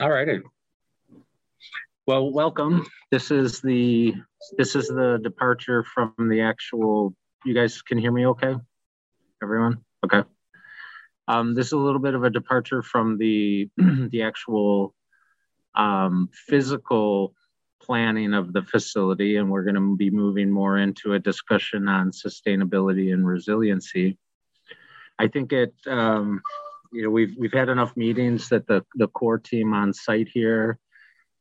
All righty. Well, welcome. This is the this is the departure from the actual. You guys can hear me, okay? Everyone, okay. Um, this is a little bit of a departure from the the actual um, physical planning of the facility, and we're going to be moving more into a discussion on sustainability and resiliency. I think it, um, you know, we've we've had enough meetings that the the core team on site here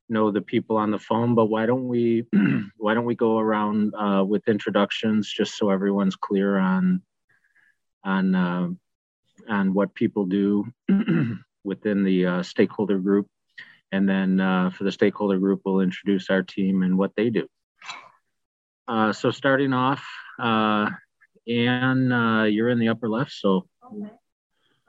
know the people on the phone. But why don't we why don't we go around uh, with introductions just so everyone's clear on on uh, on what people do within the uh, stakeholder group, and then uh, for the stakeholder group, we'll introduce our team and what they do. Uh, so starting off. Uh, Anne, uh, you're in the upper left, so. Okay.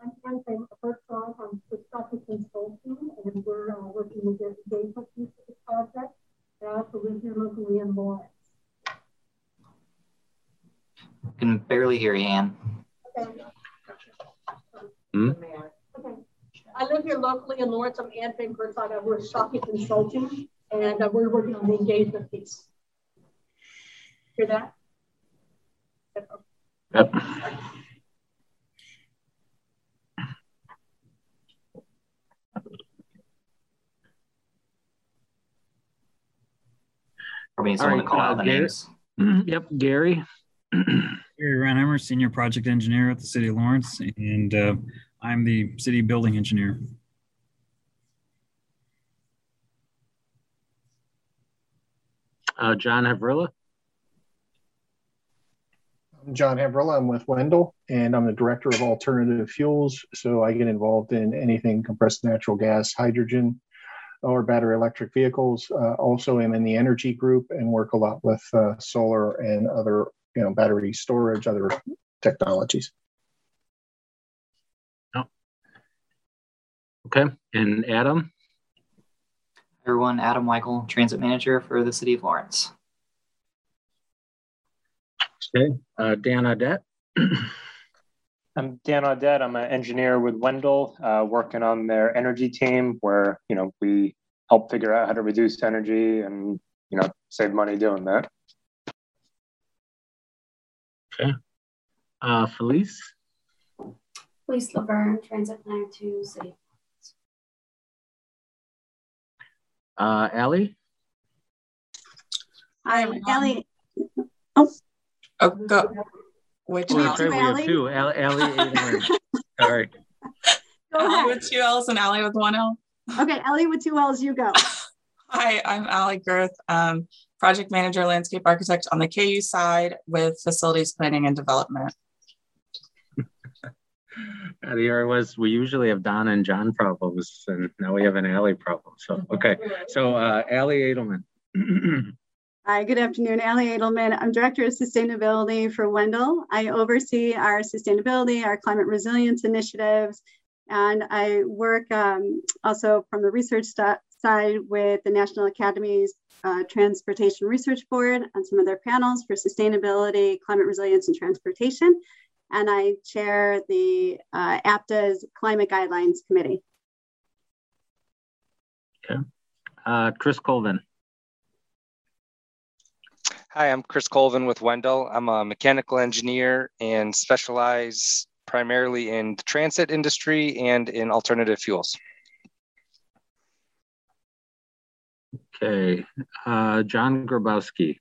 I'm Anne Fame, first off, I'm with Stockton Consulting, and we're uh, working with the engagement piece of the project. I also live here locally in Lawrence. I can barely hear you, Anne. Okay. Hmm? Okay. I live here locally in Lawrence. I'm Anne Fame Kurtzog. I work with Stockton Consulting, and uh, we're working on the engagement piece. Hear that? Yep. Probably need someone right, to call uh, out the Gary- names. Yep, Gary. Gary Renheimer, Senior Project Engineer at the City of Lawrence, and uh, I'm the City Building Engineer. Uh, John Havrilla. I'm John Havrilla. I'm with Wendel, and I'm the director of alternative fuels. So I get involved in anything compressed natural gas, hydrogen, or battery electric vehicles. Uh, also, am in the energy group and work a lot with uh, solar and other, you know, battery storage, other technologies. Okay, and Adam. Everyone, Adam Michael, Transit Manager for the City of Lawrence. Okay, uh, Dan Audette. I'm Dan Audette. I'm an engineer with Wendel, uh, working on their energy team, where you know we help figure out how to reduce energy and you know save money doing that. Okay. Uh, Felice. Felice Laverne, Transit Planner to City. Uh, Allie. Hi, everyone. Ellie. Oh, go. Which Me that's too, right. We have Allie. two. Al- Allie. Adelman. Sorry. Go Allie with two L's and Allie with one L. Okay, Ellie with two L's, you go. Hi, I'm Allie Girth, um, project manager, landscape architect on the KU side with facilities planning and development. Uh, Here was we usually have Don and John problems, and now we have an Allie problem. So okay. So uh, Allie Adelman. Hi, good afternoon. Allie Edelman. I'm Director of Sustainability for Wendel. I oversee our sustainability, our climate resilience initiatives, and I work um, also from the research side with the National Academy's uh, Transportation Research Board on some of their panels for sustainability, climate resilience, and transportation. And I chair the uh, APTA's Climate Guidelines Committee. Uh, Chris Colvin. Hi, I'm Chris Colvin with Wendel. I'm a mechanical engineer and specialize primarily in the transit industry and in alternative fuels. Okay. Uh, John Grabowski.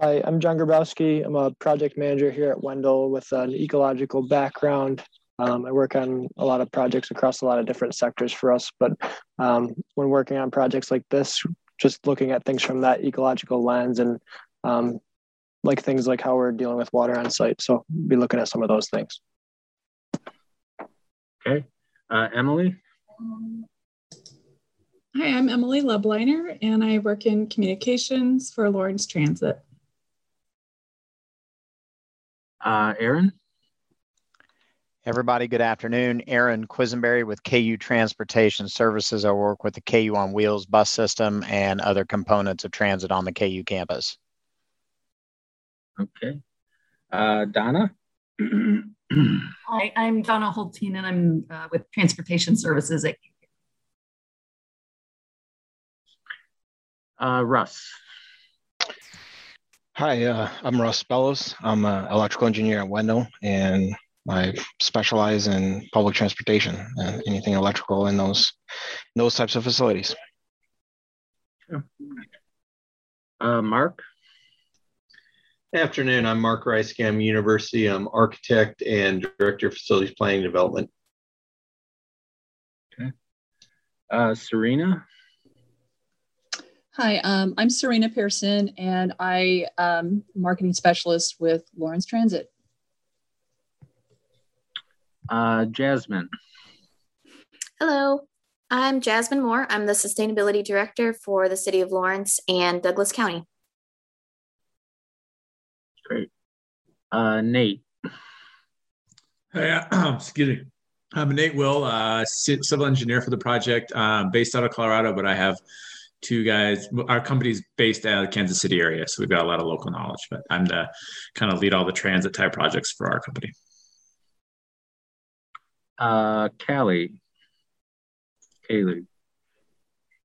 Hi, I'm John Grabowski. I'm a project manager here at Wendel with an ecological background. Um, I work on a lot of projects across a lot of different sectors for us, but um, when working on projects like this, just looking at things from that ecological lens and um, like things like how we're dealing with water on site. So be looking at some of those things. Okay. Uh, Emily. Hi, I'm Emily Lubliner, and I work in communications for Lawrence Transit. Uh, Aaron. Everybody, good afternoon. Aaron Quisenberry with KU Transportation Services. I work with the KU on Wheels bus system and other components of transit on the KU campus. Okay. Uh, Donna? Hi, I'm Donna Holteen and I'm uh, with Transportation Services at KU. Uh, Russ? Hi, uh, I'm Russ Bellows. I'm an electrical engineer at Wendel and I specialize in public transportation and anything electrical in those in those types of facilities. Uh, Mark. Afternoon, I'm Mark Ricegam, University. I'm architect and director of facilities planning and development. Okay. Uh, Serena. Hi, um, I'm Serena Pearson, and I am marketing specialist with Lawrence Transit. Uh, Jasmine. Hello, I'm Jasmine Moore. I'm the Sustainability Director for the City of Lawrence and Douglas County. Great. Uh, Nate. Hey, excuse me. I'm Nate Will, uh, civil engineer for the project, um, based out of Colorado, but I have two guys. Our company's based out of the Kansas City area, so we've got a lot of local knowledge. But I'm the kind of lead all the transit type projects for our company. Uh, Callie. Kaylee.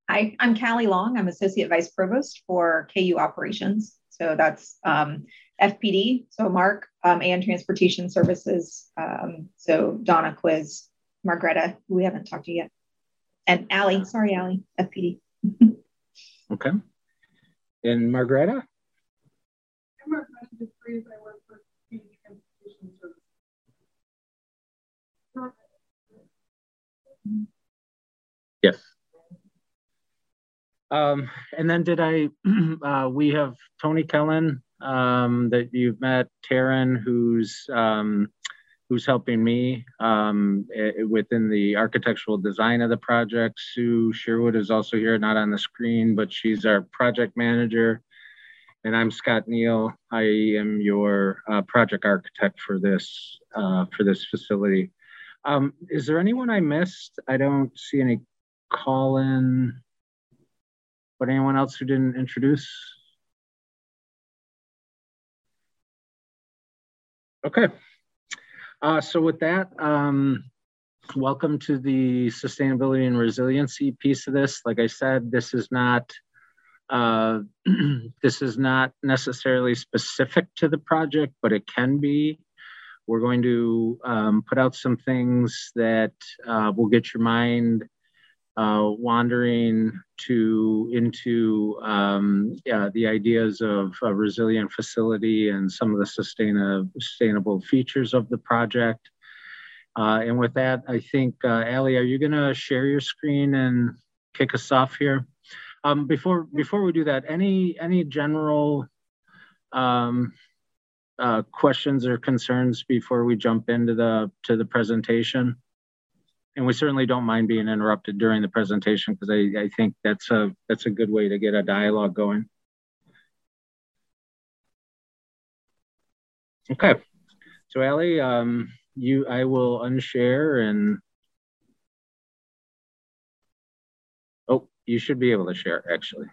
Hi, I'm Callie Long. I'm Associate Vice Provost for KU Operations. So that's um, FPD, so Mark, um, and Transportation Services. Um, so Donna Quiz, Margreta, who we haven't talked to yet, and Allie. Sorry, Allie, FPD. okay. And Margreta? I'm Margreta DeFries. I work for FPD Transportation Services. Yes. Um, and then did I, uh, we have Tony Kellen um, that you've met, Taryn, who's, um, who's helping me um, within the architectural design of the project. Sue Sherwood is also here, not on the screen, but she's our project manager. And I'm Scott Neal. I am your uh, project architect for this, uh, for this facility. Um, is there anyone I missed? I don't see any call in, but anyone else who didn't introduce? Okay. Uh, so with that, um, welcome to the sustainability and resiliency piece of this. Like I said, this is not uh, this is not necessarily specific to the project, but it can be. We're going to um, put out some things that uh, will get your mind uh, wandering to into um, yeah, the ideas of a resilient facility and some of the sustainable sustainable features of the project. Uh, and with that, I think uh, Ali, are you going to share your screen and kick us off here? Um, before before we do that, any any general um, uh, questions or concerns before we jump into the to the presentation? And we certainly don't mind being interrupted during the presentation because I, I think that's a that's a good way to get a dialogue going. Okay, so Ali, um, you I will unshare and oh, you should be able to share actually.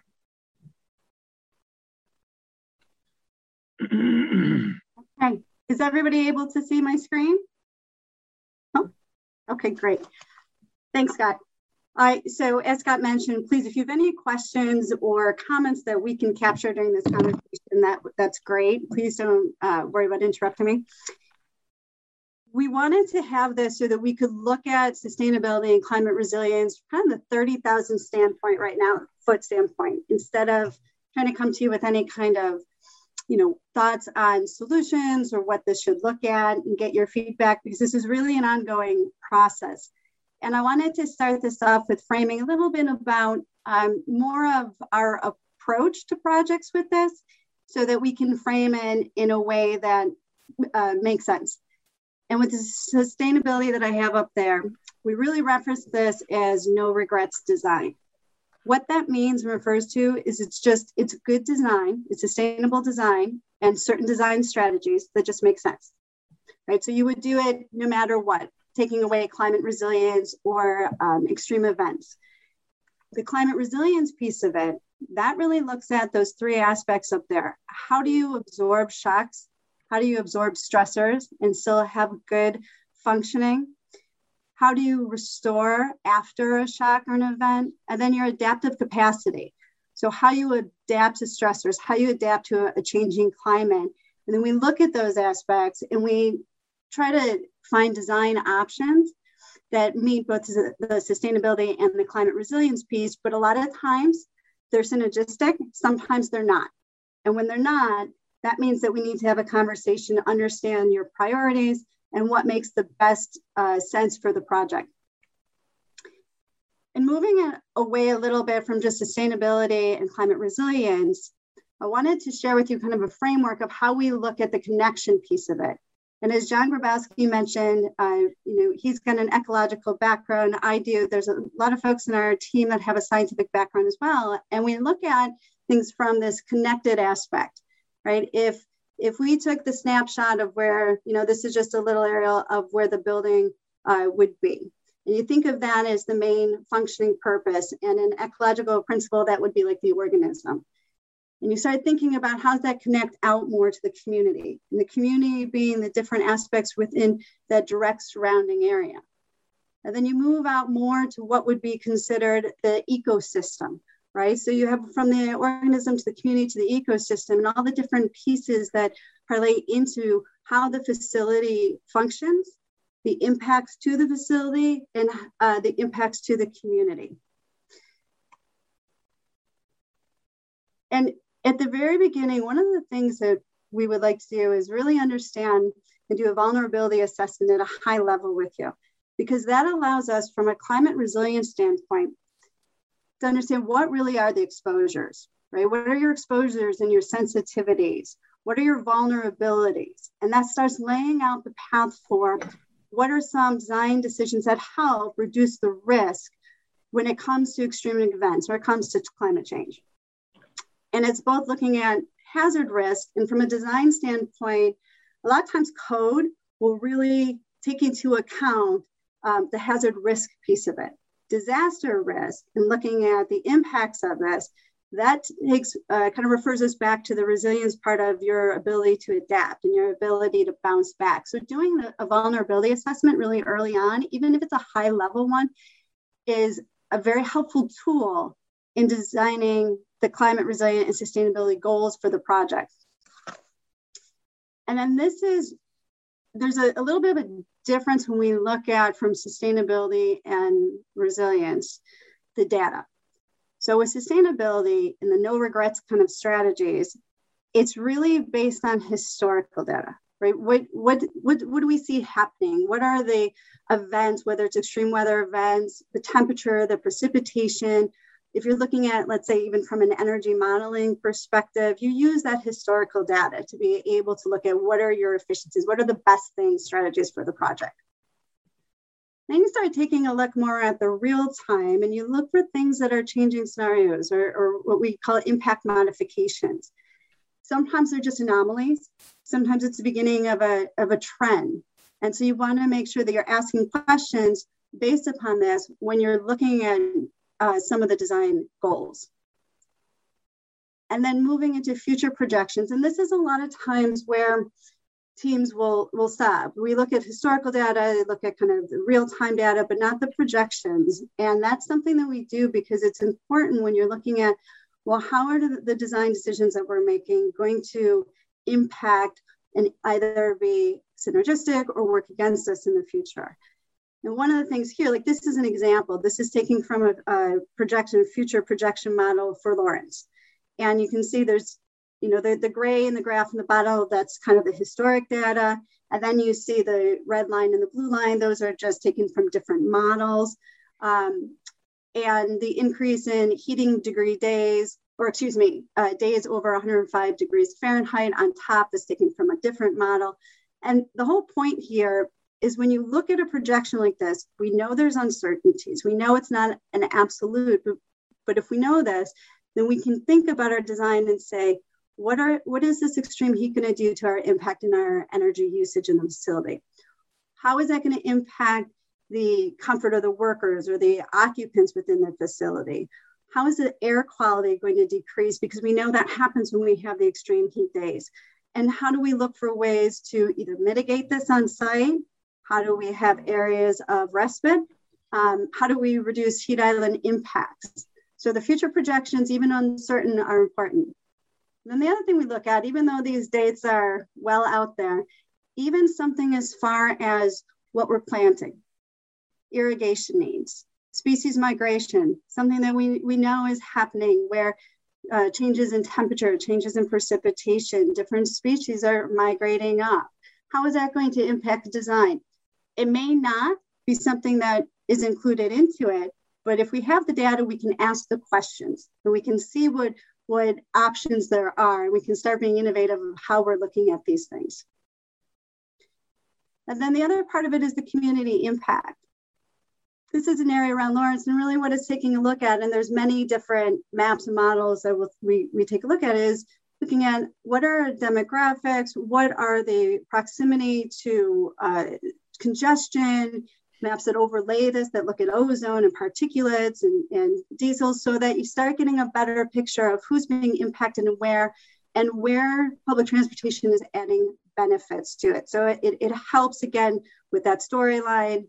okay, is everybody able to see my screen? Oh, okay, great. Thanks, Scott. Right, so as Scott mentioned, please, if you have any questions or comments that we can capture during this conversation, that, that's great. Please don't uh, worry about interrupting me. We wanted to have this so that we could look at sustainability and climate resilience kind of the 30,000 standpoint right now, foot standpoint, instead of trying to come to you with any kind of you know, thoughts on solutions or what this should look at and get your feedback because this is really an ongoing process. And I wanted to start this off with framing a little bit about um, more of our approach to projects with this so that we can frame it in a way that uh, makes sense. And with the sustainability that I have up there, we really reference this as no regrets design. What that means and refers to is it's just, it's good design, it's sustainable design and certain design strategies that just make sense, right? So you would do it no matter what, taking away climate resilience or um, extreme events. The climate resilience piece of it, that really looks at those three aspects up there. How do you absorb shocks? How do you absorb stressors and still have good functioning? How do you restore after a shock or an event? And then your adaptive capacity. So, how you adapt to stressors, how you adapt to a, changing climate. And then we look at those aspects and we try to find design options that meet both the sustainability and the climate resilience piece. But a lot of times they're synergistic, sometimes they're not. And when they're not, that means that we need to have a conversation to understand your priorities and what makes the best uh, sense for the project. And moving away a little bit from just sustainability and climate resilience, I wanted to share with you kind of a framework of how we look at the connection piece of it. And as John Grabowski mentioned, uh, you know, he's got an ecological background. I do. There's a lot of folks in our team that have a scientific background as well. And we look at things from this connected aspect, right? If if we took the snapshot of where, you know, this is just a little area of where the building uh, would be. And you think of that as the main functioning purpose and an ecological principle that would be like the organism. And you start thinking about how does that connect out more to the community, and the community being the different aspects within that direct surrounding area. And then you move out more to what would be considered the ecosystem, right? So you have from the organism to the community to the ecosystem and all the different pieces that parlay into how the facility functions, the impacts to the facility, and uh, the impacts to the community. And at the very beginning, one of the things that we would like to do is really understand and do a vulnerability assessment at a high level with you, because that allows us from a climate resilience standpoint to understand what really are the exposures, right? What are your exposures and your sensitivities? What are your vulnerabilities? And that starts laying out the path for what are some design decisions that help reduce the risk when it comes to extreme events or it comes to climate change. And it's both looking at hazard risk and from a design standpoint, a lot of times code will really take into account um, the hazard risk piece of it. Disaster risk and looking at the impacts of this, that takes uh, kind of refers us back to the resilience part of your ability to adapt and your ability to bounce back. So doing a vulnerability assessment really early on, even if it's a high level one, is a very helpful tool in designing the climate resilient and sustainability goals for the project. And then this is, there's a, a little bit of a difference when we look at from sustainability and resilience, the data. So with sustainability and the no regrets kind of strategies, it's really based on historical data, right? What, what, what, what do we see happening? What are the events, whether it's extreme weather events, the temperature, the precipitation, if you're looking at, let's say, even from an energy modeling perspective, you use that historical data to be able to look at what are your efficiencies, what are the best things, strategies for the project. Then you start taking a look more at the real time and you look for things that are changing scenarios or, or what we call impact modifications. Sometimes they're just anomalies. Sometimes it's the beginning of a, of a trend. And so you want to make sure that you're asking questions based upon this when you're looking at uh, some of the design goals. And then moving into future projections. And this is a lot of times where teams will, will stop. We look at historical data, look at kind of real-time data, but not the projections. And that's something that we do because it's important when you're looking at, well, how are the design decisions that we're making going to impact and either be synergistic or work against us in the future? And one of the things here, like this is an example, this is taking from a, a projection, future projection model for Lawrence. And you can see there's, you know, the, the gray in the graph in the bottom, that's kind of the historic data. And then you see the red line and the blue line, those are just taken from different models. Um, and the increase in heating degree days, or excuse me, uh, days over 105 degrees Fahrenheit on top is taken from a different model. And the whole point here is when you look at a projection like this, we know there's uncertainties. We know it's not an absolute, but, but if we know this, then we can think about our design and say, what are what is this extreme heat going to do to our impact in our energy usage in the facility? How is that going to impact the comfort of the workers or the occupants within the facility? How is the air quality going to decrease? Because we know that happens when we have the extreme heat days. And how do we look for ways to either mitigate this on site how do we have areas of respite? Um, how do we reduce heat island impacts? So the future projections, even uncertain, are important. And then the other thing we look at, even though these dates are well out there, even something as far as what we're planting, irrigation needs, species migration, something that we, we know is happening where uh, changes in temperature, changes in precipitation, different species are migrating up. How is that going to impact design? It may not be something that is included into it, but if we have the data, we can ask the questions and we can see what, what options there are. We can start being innovative of how we're looking at these things. And then the other part of it is the community impact this is an area around Lawrence and really what it's taking a look at, and there's many different maps and models that we'll, we, we take a look at is looking at what are demographics, what are the proximity to uh, congestion, maps that overlay this, that look at ozone and particulates and, and diesel, so that you start getting a better picture of who's being impacted and where, and where public transportation is adding benefits to it. So it, it helps again with that storyline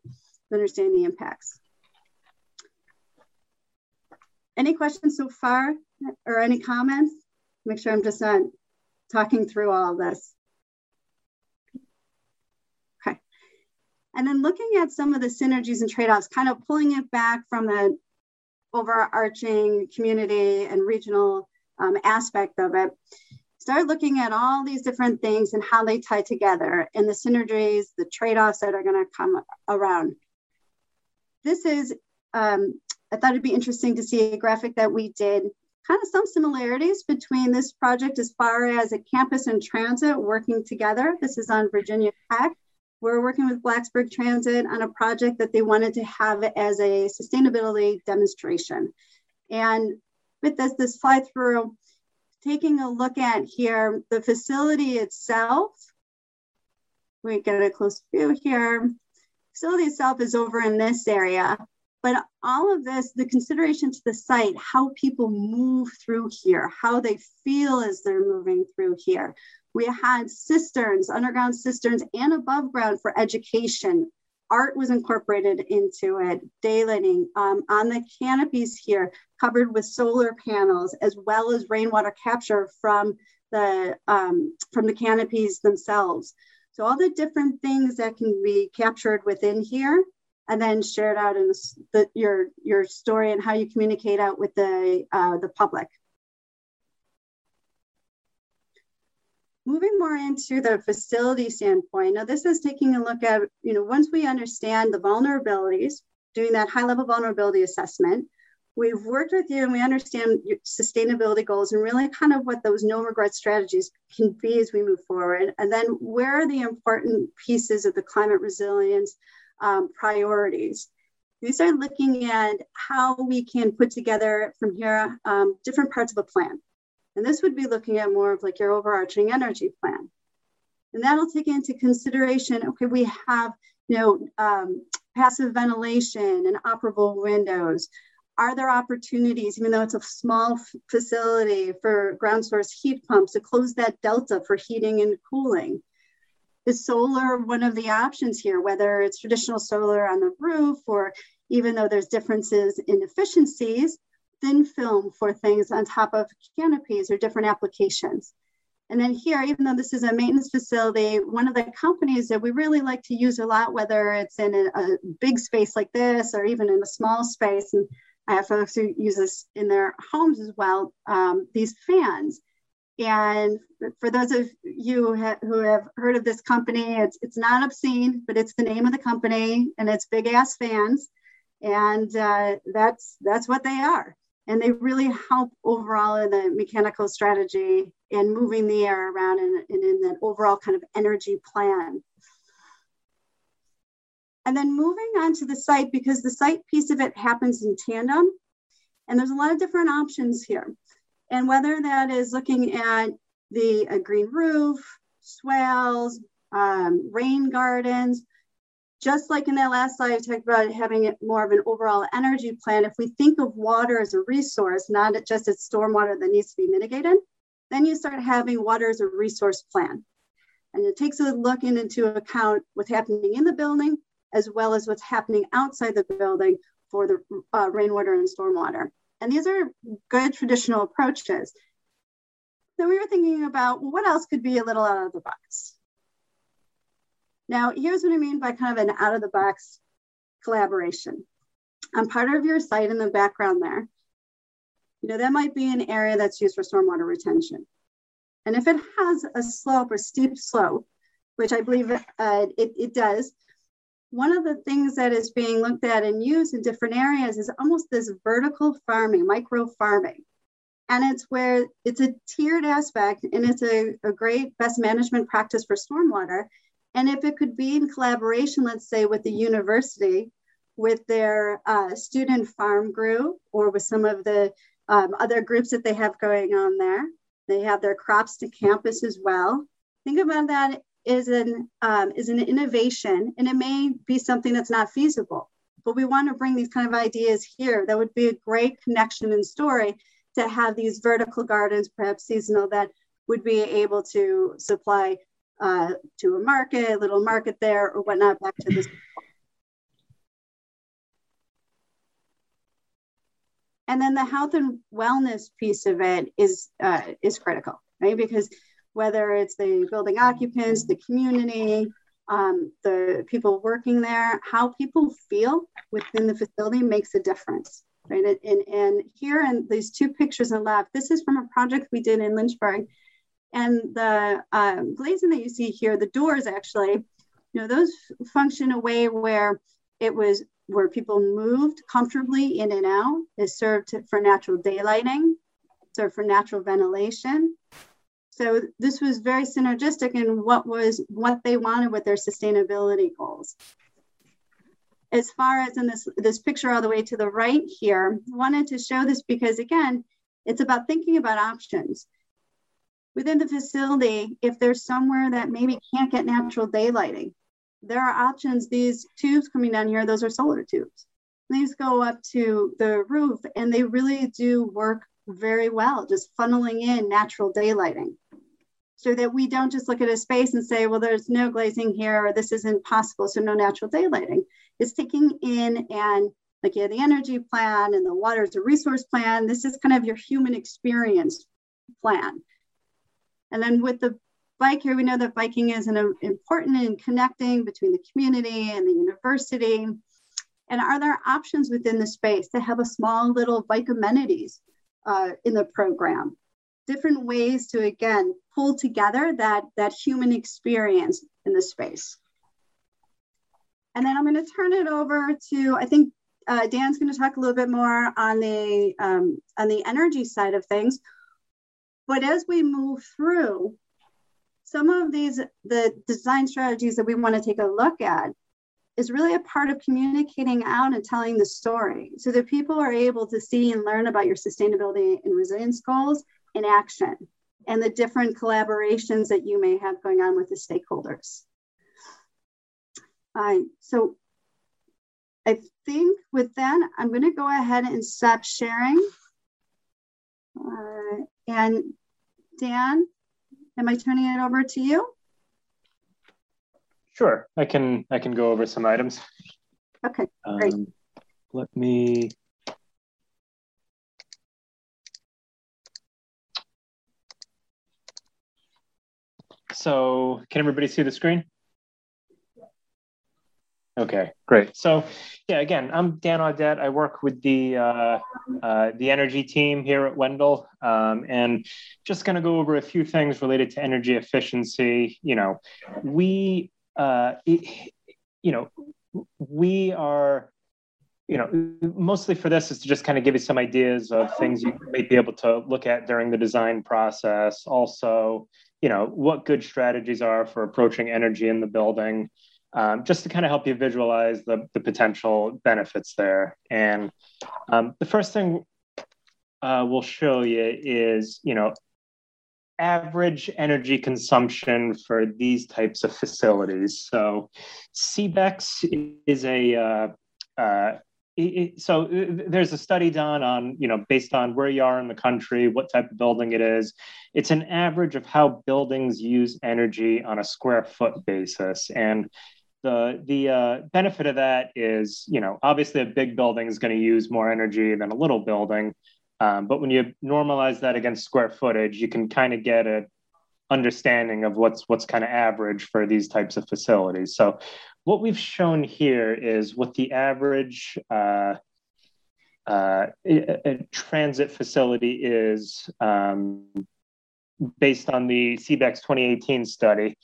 understand the impacts. Any questions so far or any comments? Make sure I'm just not talking through all this. Okay. And then looking at some of the synergies and trade-offs, kind of pulling it back from the overarching community and regional um, aspect of it, start looking at all these different things and how they tie together and the synergies, the trade-offs that are going to come around this is, um, I thought it'd be interesting to see a graphic that we did, kind of some similarities between this project as far as a campus and transit working together. This is on Virginia Tech. We're working with Blacksburg Transit on a project that they wanted to have as a sustainability demonstration. And with this, this fly through, taking a look at here, the facility itself, we get a close view here facility itself is over in this area, but all of this, the consideration to the site, how people move through here, how they feel as they're moving through here. We had cisterns, underground cisterns, and above ground for education. Art was incorporated into it, daylighting um, on the canopies here, covered with solar panels, as well as rainwater capture from the um, from the canopies themselves. So all the different things that can be captured within here and then shared out in the, your, your story and how you communicate out with the, uh, the public. Moving more into the facility standpoint, now this is taking a look at, you know, once we understand the vulnerabilities, doing that high level vulnerability assessment, we've worked with you and we understand your sustainability goals and really kind of what those no regret strategies can be as we move forward. And then where are the important pieces of the climate resilience um, priorities? We start looking at how we can put together from here um, different parts of a plan. And this would be looking at more of like your overarching energy plan. And that'll take into consideration, okay, we have, you know, um, passive ventilation and operable windows are there opportunities, even though it's a small facility for ground source heat pumps, to close that delta for heating and cooling? Is solar one of the options here, whether it's traditional solar on the roof or even though there's differences in efficiencies, thin film for things on top of canopies or different applications. And then here, even though this is a maintenance facility, one of the companies that we really like to use a lot, whether it's in a, a big space like this or even in a small space, and I have folks who use this in their homes as well, um, these fans. And for those of you who have heard of this company, it's, it's not obscene, but it's the name of the company and it's big ass fans. And uh, that's, that's what they are. And they really help overall in the mechanical strategy and moving the air around and, in that overall kind of energy plan. And then moving on to the site, because the site piece of it happens in tandem. And there's a lot of different options here. And whether that is looking at the green roof, swales, um, rain gardens, just like in that last slide, I talked about having it more of an overall energy plan. If we think of water as a resource, not just as stormwater that needs to be mitigated, then you start having water as a resource plan. And it takes a look into account what's happening in the building, as well as what's happening outside the building for the uh, rainwater and stormwater. And these are good traditional approaches. So we were thinking about well, what else could be a little out of the box. Now, here's what I mean by kind of an out of the box collaboration. On part of your site in the background there, you know, that might be an area that's used for stormwater retention. And if it has a slope or steep slope, which I believe uh, it, it does, one of the things that is being looked at and used in different areas is almost this vertical farming, micro farming. And it's where it's a tiered aspect and it's a, a great best management practice for stormwater. And if it could be in collaboration, let's say with the university, with their uh, student farm group or with some of the um, other groups that they have going on there, they have their crops to campus as well. Think about that is an um, is an innovation, and it may be something that's not feasible. But we want to bring these kind of ideas here. That would be a great connection and story to have these vertical gardens, perhaps seasonal, that would be able to supply uh, to a market, a little market there, or whatnot, back to this. And then the health and wellness piece of it is uh, is critical, right? Because whether it's the building occupants, the community, um, the people working there, how people feel within the facility makes a difference, right? And, and here in these two pictures on the left, this is from a project we did in Lynchburg. And the um, glazing that you see here, the doors actually, you know, those function a way where it was where people moved comfortably in and out. It served for natural daylighting, served for natural ventilation, so this was very synergistic in what was what they wanted with their sustainability goals. As far as in this, this picture all the way to the right here, wanted to show this because again, it's about thinking about options. Within the facility, if there's somewhere that maybe can't get natural daylighting, there are options. These tubes coming down here, those are solar tubes. These go up to the roof and they really do work very well, just funneling in natural daylighting so that we don't just look at a space and say, well, there's no glazing here, or this isn't possible, so no natural daylighting. It's taking in and like yeah, the energy plan and the water as a resource plan. This is kind of your human experience plan. And then with the bike here, we know that biking is an, important in connecting between the community and the university. And are there options within the space to have a small little bike amenities uh, in the program? different ways to again pull together that that human experience in the space and then i'm going to turn it over to i think uh, dan's going to talk a little bit more on the um, on the energy side of things but as we move through some of these the design strategies that we want to take a look at is really a part of communicating out and telling the story so that people are able to see and learn about your sustainability and resilience goals in action and the different collaborations that you may have going on with the stakeholders. Uh, so I think with that, I'm going to go ahead and stop sharing. Uh, and Dan, am I turning it over to you? Sure, I can I can go over some items. Okay, great. Um, let me So can everybody see the screen? Okay, great. So, yeah, again, I'm Dan Audette. I work with the uh, uh, the energy team here at Wendel, um, and just going to go over a few things related to energy efficiency. You know, we, uh, it, you know, we are, you know, mostly for this is to just kind of give you some ideas of things you may be able to look at during the design process. Also, you know what good strategies are for approaching energy in the building um, just to kind of help you visualize the, the potential benefits there. And um, the first thing uh, we'll show you is you know average energy consumption for these types of facilities. So CBECS is a uh, uh, so there's a study done on you know based on where you are in the country what type of building it is. It's an average of how buildings use energy on a square foot basis. And the the uh, benefit of that is you know obviously a big building is going to use more energy than a little building Um, but when you normalize that against square footage, you can kind of get a understanding of what's what's kind of average for these types of facilities. So what we've shown here is what the average uh, uh, a transit facility is um, based on the CBECS 2018 study.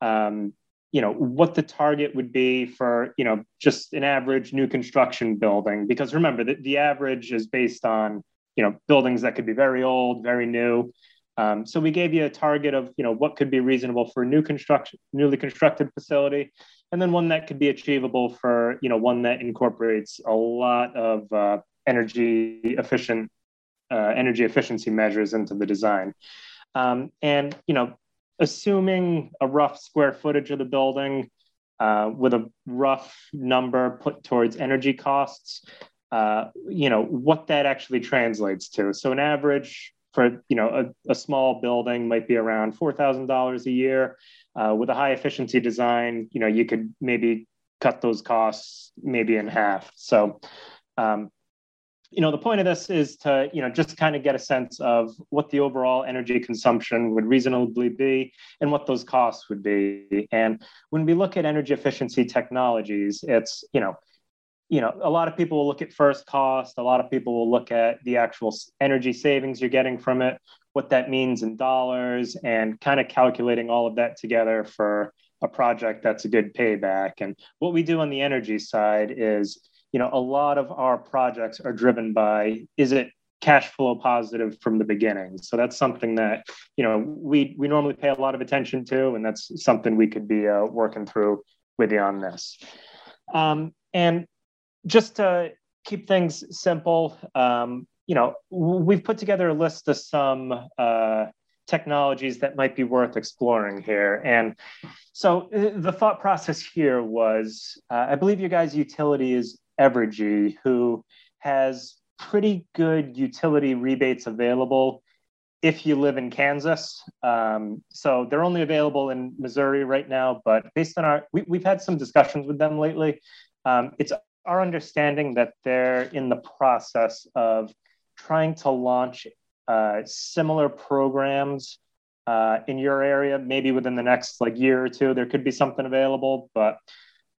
Um, you know what the target would be for you know just an average new construction building. Because remember that the average is based on you know buildings that could be very old very new. Um, so we gave you a target of you know what could be reasonable for a new construction newly constructed facility and then one that could be achievable for you know one that incorporates a lot of uh, energy efficient uh, energy efficiency measures into the design. Um, and you know assuming a rough square footage of the building uh, with a rough number put towards energy costs, uh, you know, what that actually translates to. So an average for, you know, a, a small building might be around $4,000 a year. Uh, with a high efficiency design, you know, you could maybe cut those costs maybe in half. So um, you know the point of this is to you know just kind of get a sense of what the overall energy consumption would reasonably be and what those costs would be. And when we look at energy efficiency technologies it's you know you know a lot of people will look at first cost a lot of people will look at the actual energy savings you're getting from it what that means in dollars and kind of calculating all of that together for a project that's a good payback. And what we do on the energy side is you know, a lot of our projects are driven by is it cash flow positive from the beginning. So that's something that you know we we normally pay a lot of attention to, and that's something we could be uh, working through with you on this. Um, and just to keep things simple, um, you know, we've put together a list of some uh, technologies that might be worth exploring here. And so uh, the thought process here was, uh, I believe your guys' utility is Evergy, who has pretty good utility rebates available if you live in Kansas. Um, so they're only available in Missouri right now, but based on our, we, have had some discussions with them lately. Um, it's our understanding that they're in the process of trying to launch uh, similar programs uh, in your area, maybe within the next like year or two. There could be something available, but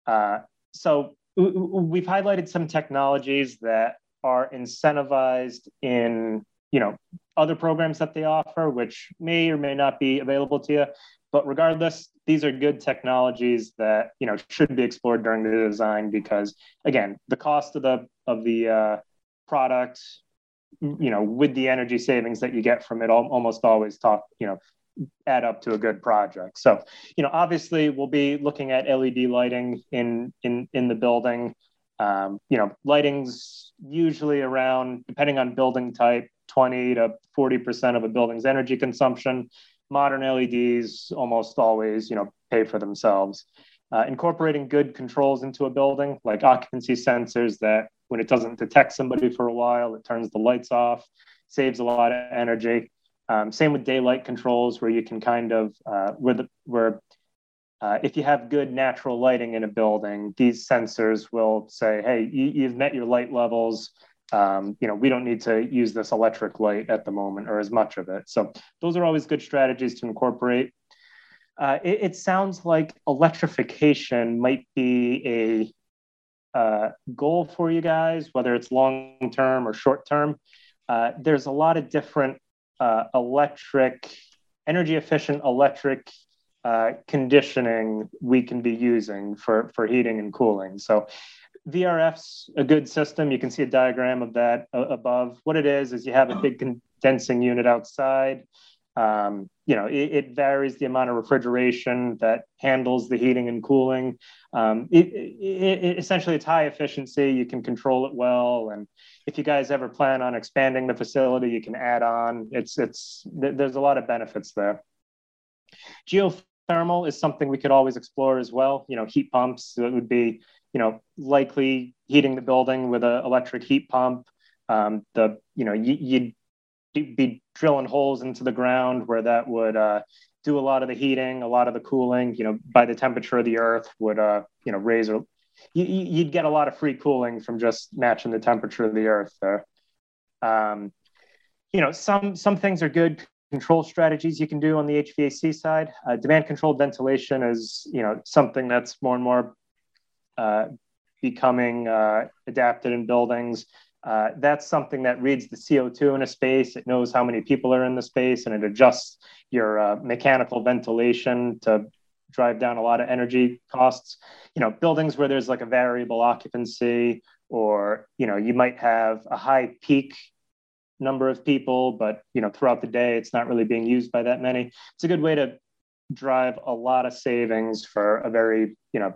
uh, so we've highlighted some technologies that are incentivized in you know other programs that they offer which may or may not be available to you. But regardless these are good technologies that you know should be explored during the design because again the cost of the of the uh, product you know with the energy savings that you get from it almost always talk you know add up to a good project. So, you know, obviously we'll be looking at LED lighting in in in the building. Um, you know, lighting's usually around, depending on building type, 20 to 40% of a building's energy consumption. Modern LEDs almost always, you know, pay for themselves. Uh, incorporating good controls into a building, like occupancy sensors that when it doesn't detect somebody for a while, it turns the lights off, saves a lot of energy. Um, same with daylight controls, where you can kind of uh, where the where uh, if you have good natural lighting in a building, these sensors will say, "Hey, you, have met your light levels. Um, you know, we don't need to use this electric light at the moment or as much of it." So those are always good strategies to incorporate. Uh, it, it, sounds like electrification might be a uh, goal for you guys, whether it's long term or short term. Uh, there's a lot of different uh, electric, energy efficient electric uh, conditioning we can be using for, for heating and cooling. So VRF's a good system. You can see a diagram of that uh, above. What it is, is you have a big condensing unit outside. Um, you know, it, it, varies the amount of refrigeration that handles the heating and cooling. Um, it, it, essentially, it's high efficiency. You can control it well, and if you guys ever plan on expanding the facility, you can add on. It's it's there's a lot of benefits there. Geothermal is something we could always explore as well. You know, heat pumps. So it would be you know likely heating the building with an electric heat pump. Um, the you know you, would be drilling holes into the ground where that would uh, do a lot of the heating, a lot of the cooling. You know, by the temperature of the earth would uh, you know raise or you, would get a lot of free cooling from just matching the temperature of the earth there. Um, you know, some some things are good control strategies you can do on the HVAC side. Uh, demand controlled ventilation is, you know, something that's more and more uh, becoming uh, adapted in buildings. Uh, that's something that reads the CO2 in a space. It knows how many people are in the space and it adjusts your uh, mechanical ventilation to drive down a lot of energy costs. You know, buildings where there's like a variable occupancy or, you know, you might have a high peak number of people, but, you know, throughout the day, it's not really being used by that many. It's a good way to drive a lot of savings for a very, you know,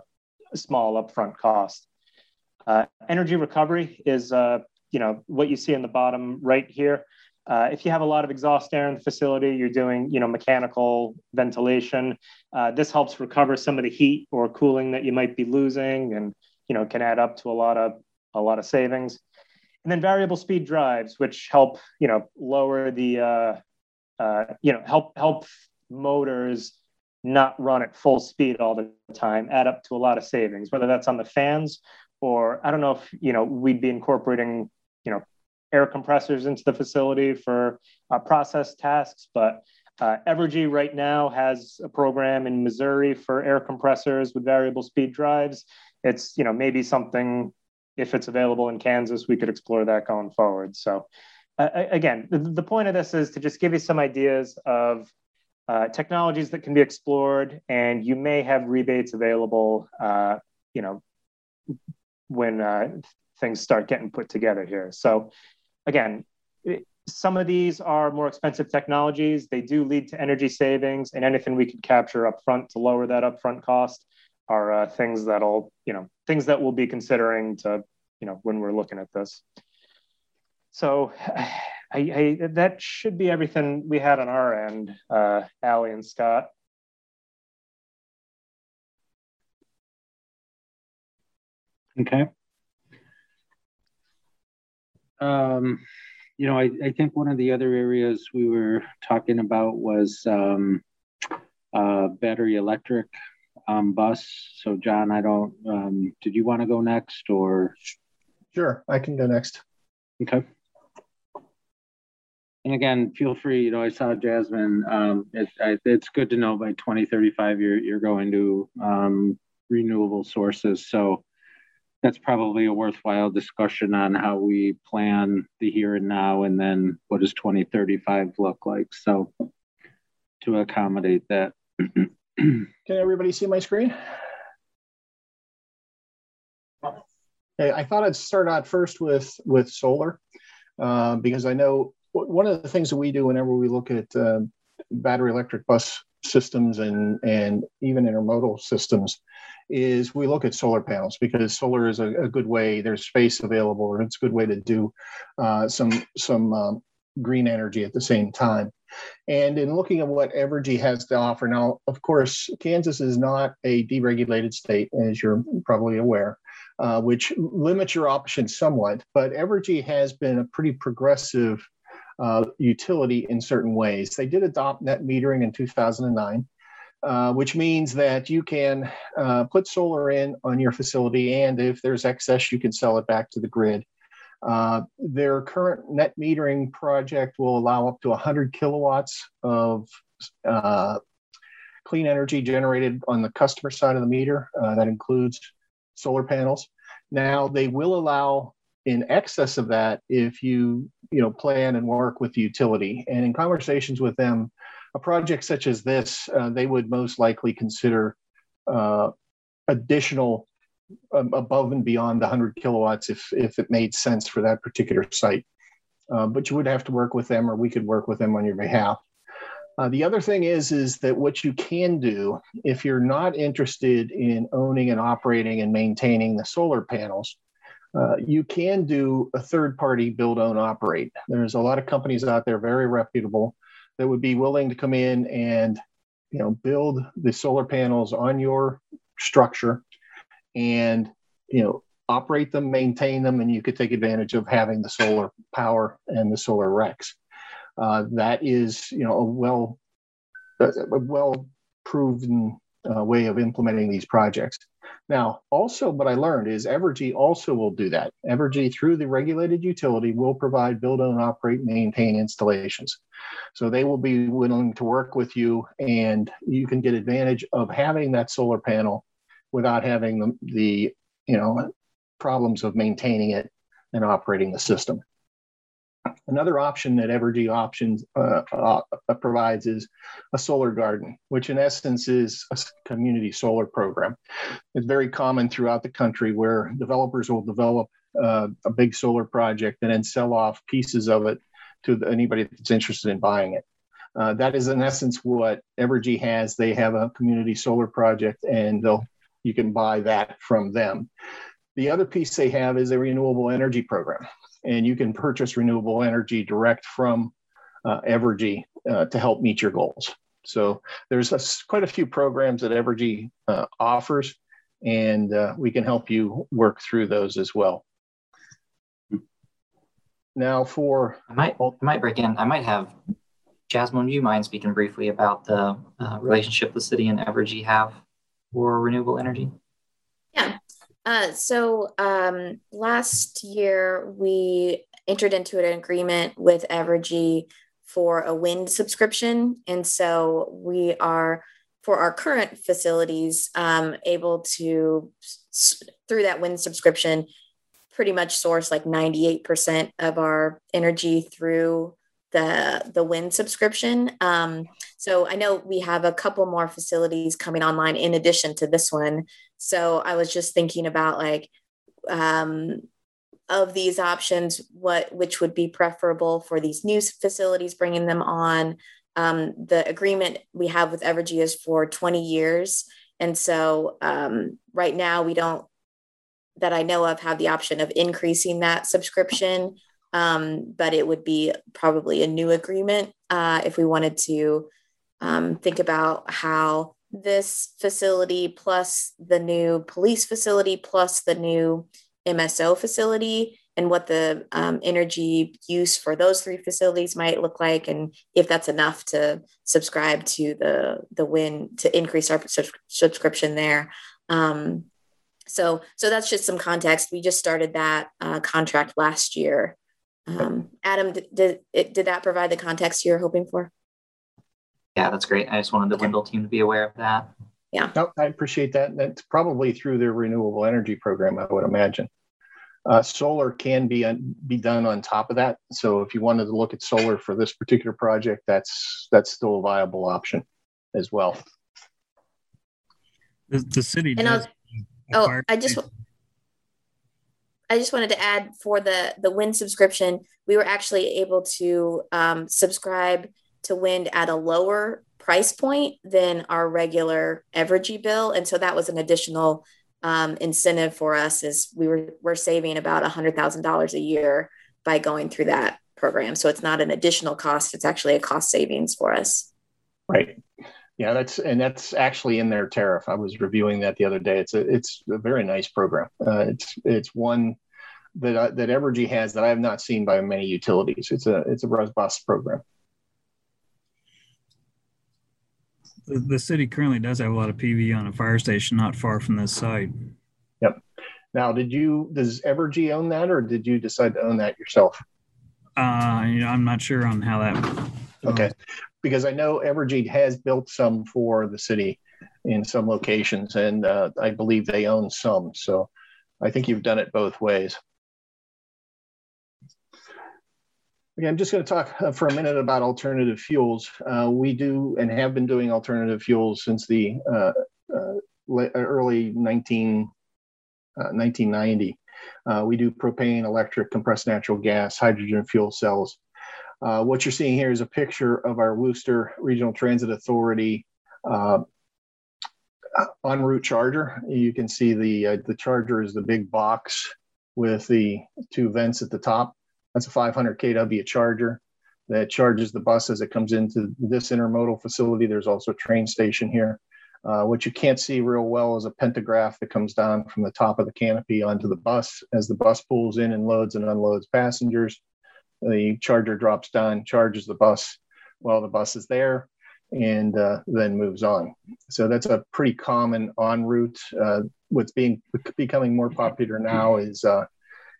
small upfront cost. Uh, energy recovery is, uh, you know, what you see in the bottom right here. Uh, if you have a lot of exhaust air in the facility, you're doing, you know, mechanical ventilation. Uh, this helps recover some of the heat or cooling that you might be losing, and you know, can add up to a lot of a lot of savings. And then variable speed drives, which help, you know, lower the, uh, uh, you know, help help motors not run at full speed all the time, add up to a lot of savings, whether that's on the fans or I don't know if you know we'd be incorporating you know air compressors into the facility for uh, process tasks, but uh, Evergy right now has a program in Missouri for air compressors with variable speed drives. It's you know maybe something if it's available in Kansas, we could explore that going forward. So uh, again, the, the, point of this is to just give you some ideas of uh, technologies that can be explored, and you may have rebates available. Uh, you know when uh, things start getting put together here. So again, some of these are more expensive technologies. They do lead to energy savings, and anything we could capture upfront to lower that upfront cost are uh, things that'll, you know, things that we'll be considering to, you know, when we're looking at this. So, I, I, that should be everything we had on our end, uh, Allie and Scott. Okay. Um, you know, I, I think one of the other areas we were talking about was um, uh, battery electric um, bus. So, John, I don't, um, did you want to go next or? Sure, I can go next. Okay. And again, feel free, you know, I saw Jasmine, um, it, I, it's good to know by 2035 you're, you're going to um, renewable sources. So, that's probably a worthwhile discussion on how we plan the here and now and then what does 2035 look like. So to accommodate that. Can everybody see my screen? Okay, i thought i'd start out first with with solar uh, because i know one of the things that we do whenever we look at uh, battery electric bus systems and and even intermodal systems is we look at solar panels because solar is a, a good way. There's space available, and it's a good way to do uh, some some um, green energy at the same time. And in looking at what Evergy has to offer now, of course, Kansas is not a deregulated state, as you're probably aware, uh, which limits your options somewhat. But Evergy has been a pretty progressive uh, utility in certain ways. They did adopt net metering in 2009. Uh, which means that you can uh, put solar in on your facility, and if there's excess, you can sell it back to the grid. Uh, their current net metering project will allow up to 100 kilowatts of uh, clean energy generated on the customer side of the meter. Uh, that includes solar panels. Now, they will allow in excess of that if you you know plan and work with the utility and in conversations with them a project such as this, uh, they would most likely consider uh, additional um, above and beyond the 100 kilowatts if, if it made sense for that particular site. Uh, but you would have to work with them, or we could work with them on your behalf. Uh, the other thing is, is that what you can do if you're not interested in owning and operating and maintaining the solar panels, uh, you can do a third party build, own, operate. There's a lot of companies out there, very reputable, that would be willing to come in and you know build the solar panels on your structure and you know operate them maintain them and you could take advantage of having the solar power and the solar RECs uh, that is you know a well a well proven uh, way of implementing these projects. Now, also what I learned is Evergy also will do that. Evergy, through the regulated utility, will provide build, own, operate, maintain installations. So they will be willing to work with you and you can get advantage of having that solar panel without having the, the you know, problems of maintaining it and operating the system. Another option that Evergy options uh, uh, provides is a solar garden, which in essence is a community solar program. It's very common throughout the country where developers will develop uh, a big solar project and then sell off pieces of it to anybody that's interested in buying it. Uh, that is in essence what Evergy has. They have a community solar project, and they'll you can buy that from them. The other piece they have is a renewable energy program and you can purchase renewable energy direct from uh, Evergy uh, to help meet your goals. So there's a, quite a few programs that Evergy uh, offers, and uh, we can help you work through those as well. Now, for I might I might break in. I might have Jasmine. Do you mind speaking briefly about the uh, relationship the city and Evergy have for renewable energy? Yeah. Uh, so um, last year we entered into an agreement with Evergy for a wind subscription, and so we are for our current facilities um, able to through that wind subscription pretty much source like 98% of our energy through the the wind subscription. Um, so i know we have a couple more facilities coming online in addition to this one. So I was just thinking about like um, of these options, what which would be preferable for these new facilities, bringing them on. Um, the agreement we have with Evergy is for 20 years, and so um, right now we don't that I know of have the option of increasing that subscription, um, but it would be probably a new agreement uh, if we wanted to um, think about how this facility plus the new police facility plus the new MSO facility and what the um, energy use for those three facilities might look like and if that's enough to subscribe to the the win to increase our subscription there. Um, so so that's just some context. We just started that uh, contract last year um, adam did, did, did that provide the context you're hoping for yeah, that's great. I just wanted the okay. Wendel team to be aware of that. Yeah. No, I appreciate that. That's probably through their renewable energy program, I would imagine. Uh, solar can be be done on top of that. So if you wanted to look at solar for this particular project, that's that's still a viable option as well. The, the city. And I'll, oh, I just. I just wanted to add for the the wind subscription, we were actually able to um, subscribe to wind at a lower price point than our regular Evergy bill. And so that was an additional um, incentive for us as we were we're saving about a $100,000 a year by going through that program. So it's not an additional cost, it's actually a cost savings for us. Right. Yeah, that's and that's actually in their tariff. I was reviewing that the other day. It's a it's a very nice program. Uh, it's it's one that uh, that Evergy has that I have not seen by many utilities. It's a it's a robust program. the, the city currently does have a lot of PV on a fire station not far from this site. Yep. Now, did you does Evergy own that, or did you decide to own that yourself? Uh, you know, I'm not sure on how that. Okay, because I know Evergy has built some for the city in some locations, and uh, I believe they own some. So, I think you've done it both ways. Okay, I'm just going to talk uh, for a minute about alternative fuels. Uh, we do and have been doing alternative fuels since the uh, uh, early 19, 1990. Uh, we do propane, electric, compressed natural gas, hydrogen fuel cells. Uh, what you're seeing here is a picture of our Worcester Regional Transit Authority en route charger. You can see the the charger is the big box with the two vents at the top. That's a 500 kW charger that charges the bus as it comes into this intermodal facility. There's also a train station here. Uh, what you can't see real well is a pantograph that comes down from the top of the canopy onto the bus. As the bus pulls in and loads and unloads passengers, the charger drops down, charges the bus while the bus is there. and uh, then moves on. So that's a pretty common en route. Uh, what's being becoming more popular now is uh,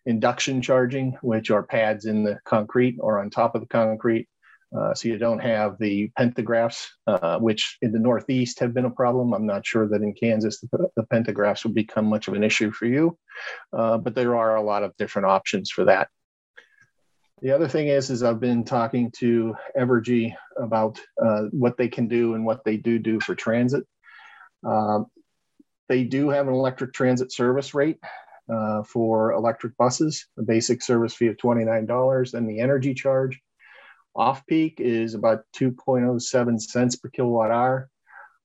induction charging, which are pads in the concrete or on top of the concrete. Uh, so you don't have the pantographs, uh, which in the Northeast have been a problem. I'm not sure that in Kansas the, the pantographs will become much of an issue for you, uh, but there are a lot of different options for that. The other thing is, is I've been talking to Evergy about uh, what they can do and what they do do for transit. Um, they do have an electric transit service rate uh, for electric buses, a basic service fee of $29, and the energy charge off peak is about 2.07 cents per kilowatt hour.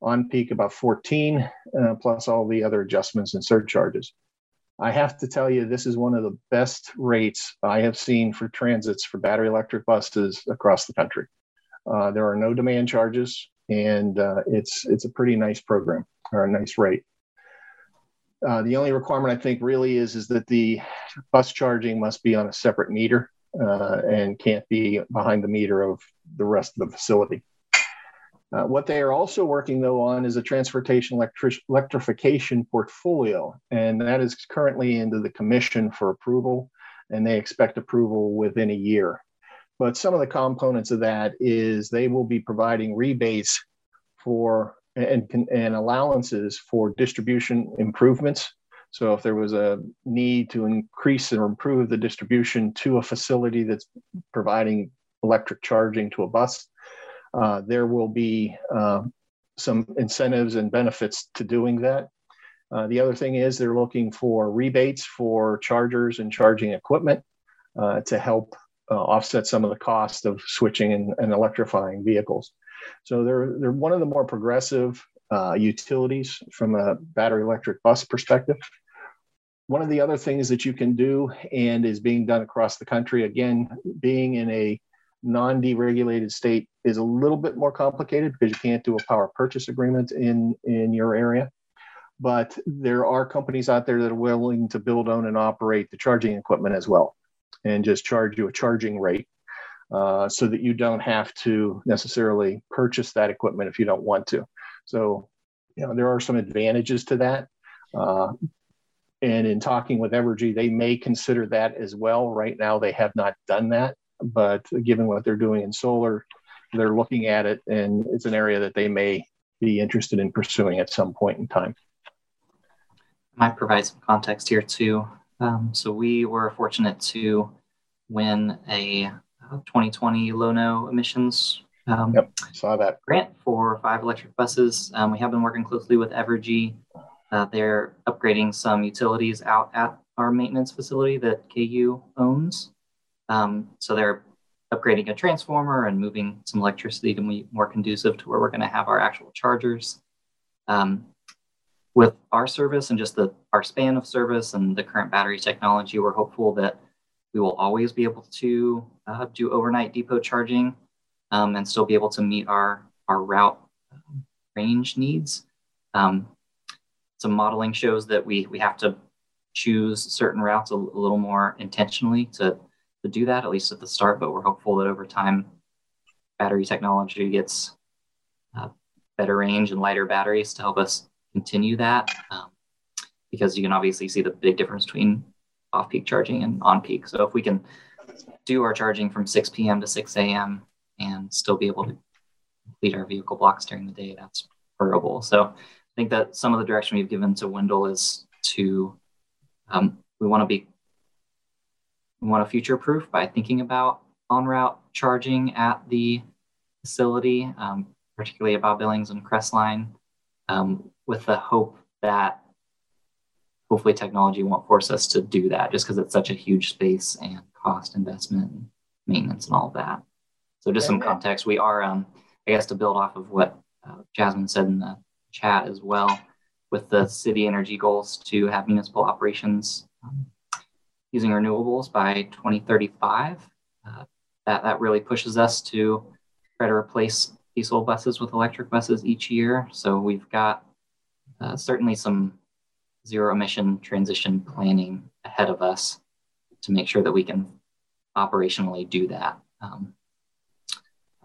On peak, about 14, uh, plus all the other adjustments and surcharges. I have to tell you, this is one of the best rates I have seen for transits for battery electric buses across the country. Uh, there are no demand charges, and uh, it's it's a pretty nice program or a nice rate. Uh, the only requirement I think really is is that the bus charging must be on a separate meter uh, and can't be behind the meter of the rest of the facility. Uh, what they are also working though on is a transportation electri- electrification portfolio, and that is currently into the commission for approval, and they expect approval within a year. But some of the components of that is they will be providing rebates for and, and allowances for distribution improvements so if there was a need to increase or improve the distribution to a facility that's providing electric charging to a bus, uh, there will be uh, some incentives and benefits to doing that. Uh, the other thing is they're looking for rebates for chargers and charging equipment uh, to help uh, offset some of the cost of switching and, and, electrifying vehicles. So they're, they're one of the more progressive utilities from a battery electric bus perspective. One of the other things that you can do and is being done across the country, again, being in a non deregulated state is a little bit more complicated because you can't do a power purchase agreement in, in your area. But there are companies out there that are willing to build, own, and operate the charging equipment as well and just charge you a charging rate uh, so that you don't have to necessarily purchase that equipment if you don't want to. So, you know, there are some advantages to that. Uh, and in talking with Evergy, they may consider that as well. Right now, they have not done that, but given what they're doing in solar, they're looking at it, and it's an area that they may be interested in pursuing at some point in time. I might provide some context here too. Um, so we were fortunate to win a 2020 low no emissions um, yep, saw that grant for five electric buses. Um, we have been working closely with Evergy uh, they're upgrading some utilities out at our maintenance facility that KU owns. Um, so they're upgrading a transformer and moving some electricity to be more conducive to where we're going to have our actual chargers. Um, with our service and just the our span of service and the current battery technology, we're hopeful that we will always be able to uh, do overnight depot charging um, and still be able to meet our our route range needs. Um, some modeling shows that we we have to choose certain routes a, a little more intentionally to to do that at least at the start but we're hopeful that over time battery technology gets uh, better range and lighter batteries to help us continue that um, because you can obviously see the big difference between off peak charging and on peak so if we can do our charging from 6 p.m to 6 a.m and still be able to complete our vehicle blocks during the day that's preferable. So I think that some of the direction we've given to Wendel is to um, we want to be we want to future proof by thinking about on route charging at the facility, um, particularly at Bob Billings and Crestline, um, with the hope that hopefully technology won't force us to do that just because it's such a huge space and cost investment and maintenance and all of that. So just some context, we are, um, I guess to build off of what uh, Jasmine said in the chat as well with the city energy goals to have municipal operations um, using renewables by 2035. Uh, that, that really pushes us to try to replace diesel buses with electric buses each year. So we've got uh, certainly some zero emission transition planning ahead of us to make sure that we can operationally do that. Um,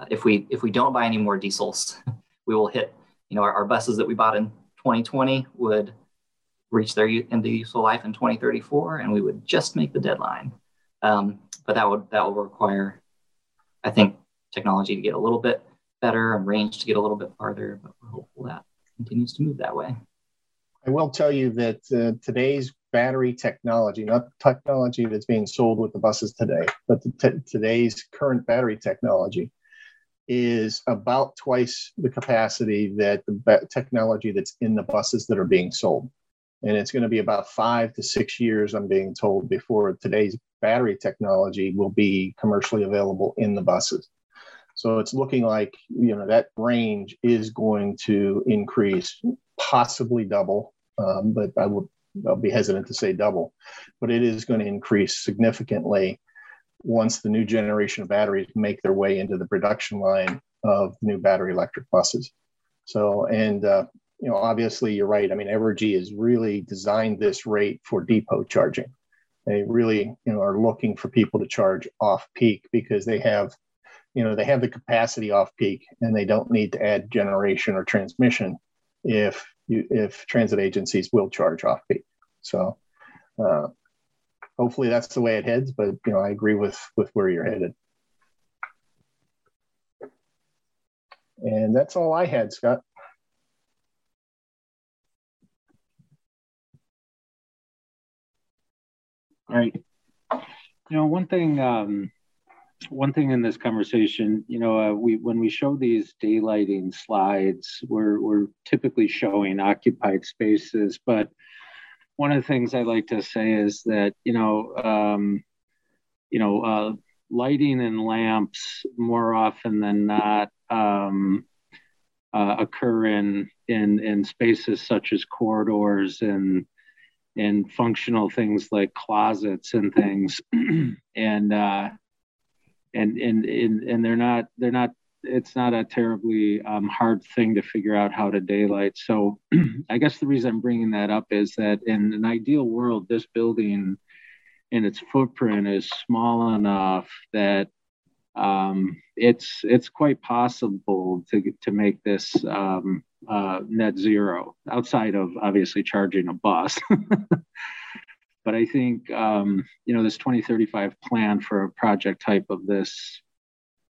if we if we don't buy any more diesels, we will hit you know our, our buses that we bought in 2020 would reach their end of useful life in 2034, and we would just make the deadline. Um, but that would that will require, I think, technology to get a little bit better and range to get a little bit farther. But we're hopeful that continues to move that way. I will tell you that uh, today's battery technology, not technology that's being sold with the buses today, but today's current battery technology is about twice the capacity that the technology that's in the buses that are being sold. And it's going to be about five to six years, I'm being told, before today's battery technology will be commercially available in the buses. So it's looking like you know that range is going to increase, possibly double, um, but I would I'll be hesitant to say double, but it is going to increase significantly once the new generation of batteries make their way into the production line of new battery electric buses. So, and uh, you know, obviously you're right. I mean, Evergy has really designed this rate for depot charging. They really, you know, are looking for people to charge off peak because they have, you know, they have the capacity off peak and they don't need to add generation or transmission if you, if transit agencies will charge off peak. So uh, hopefully that's the way it heads. But you know, I agree with with where you're headed. And that's all I had, Scott. Right. You know, one thing um, one thing in this conversation, you know, uh, we when we show these daylighting slides, we're we're typically showing occupied spaces, but one of the things I like to say is that you know, um, you know, uh, lighting and lamps more often than not um, uh, occur in in in spaces such as corridors and and functional things like closets and things, and uh, and and and, and they're not they're not it's not a terribly um, hard thing to figure out how to daylight. So I guess the reason I'm bringing that up is that in an ideal world, this building and its footprint is small enough that um, it's it's quite possible to to make this um, uh, net zero outside of obviously charging a bus. But I think um, you know this 2035 plan for a project type of this,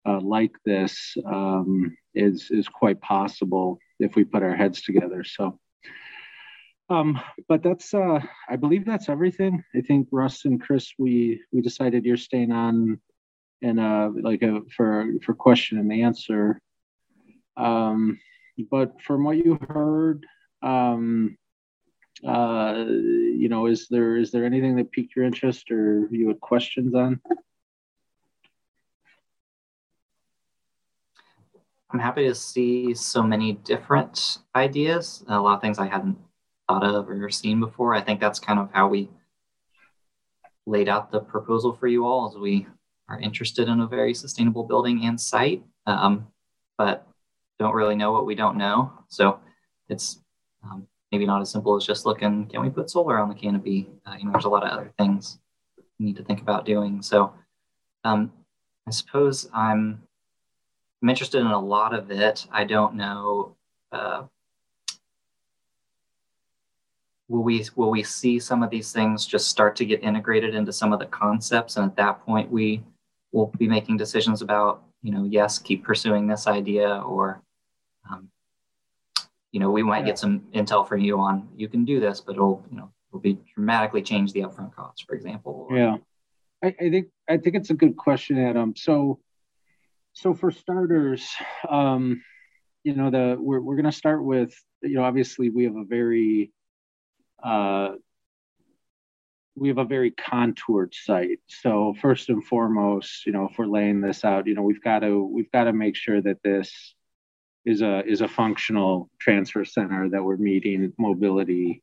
uh, like this, um, is is quite possible if we put our heads together. So, um, but that's uh, I believe that's everything. I think Russ and Chris, we we decided you're staying on, and uh, like a for for question and answer. Um, but from what you heard, um, uh, you know, is there is there anything that piqued your interest or you had questions on? I'm happy to see so many different ideas. A lot of things I hadn't thought of or seen before. I think that's kind of how we laid out the proposal for you all as we are interested in a very sustainable building and site, um, but don't really know what we don't know. So it's um, maybe not as simple as just looking, can we put solar on the canopy? Uh, you know, there's a lot of other things we need to think about doing. So um, I suppose I'm, I'm interested in a lot of it. I don't know. Uh, will we will we see some of these things just start to get integrated into some of the concepts, and at that point we will be making decisions about you know yes keep pursuing this idea or um, you know, we might yeah. get some intel from you on you can do this, but it'll, you know, it'll be dramatically change the upfront costs, for example. Yeah. I, I think I think it's a good question, Adam. So so for starters, um, you know, the we're we're gonna start with, you know, obviously we have a very uh we have a very contoured site. So first and foremost, you know, if we're laying this out, you know, we've got to we've got to make sure that this is a is a functional transfer center that we're meeting mobility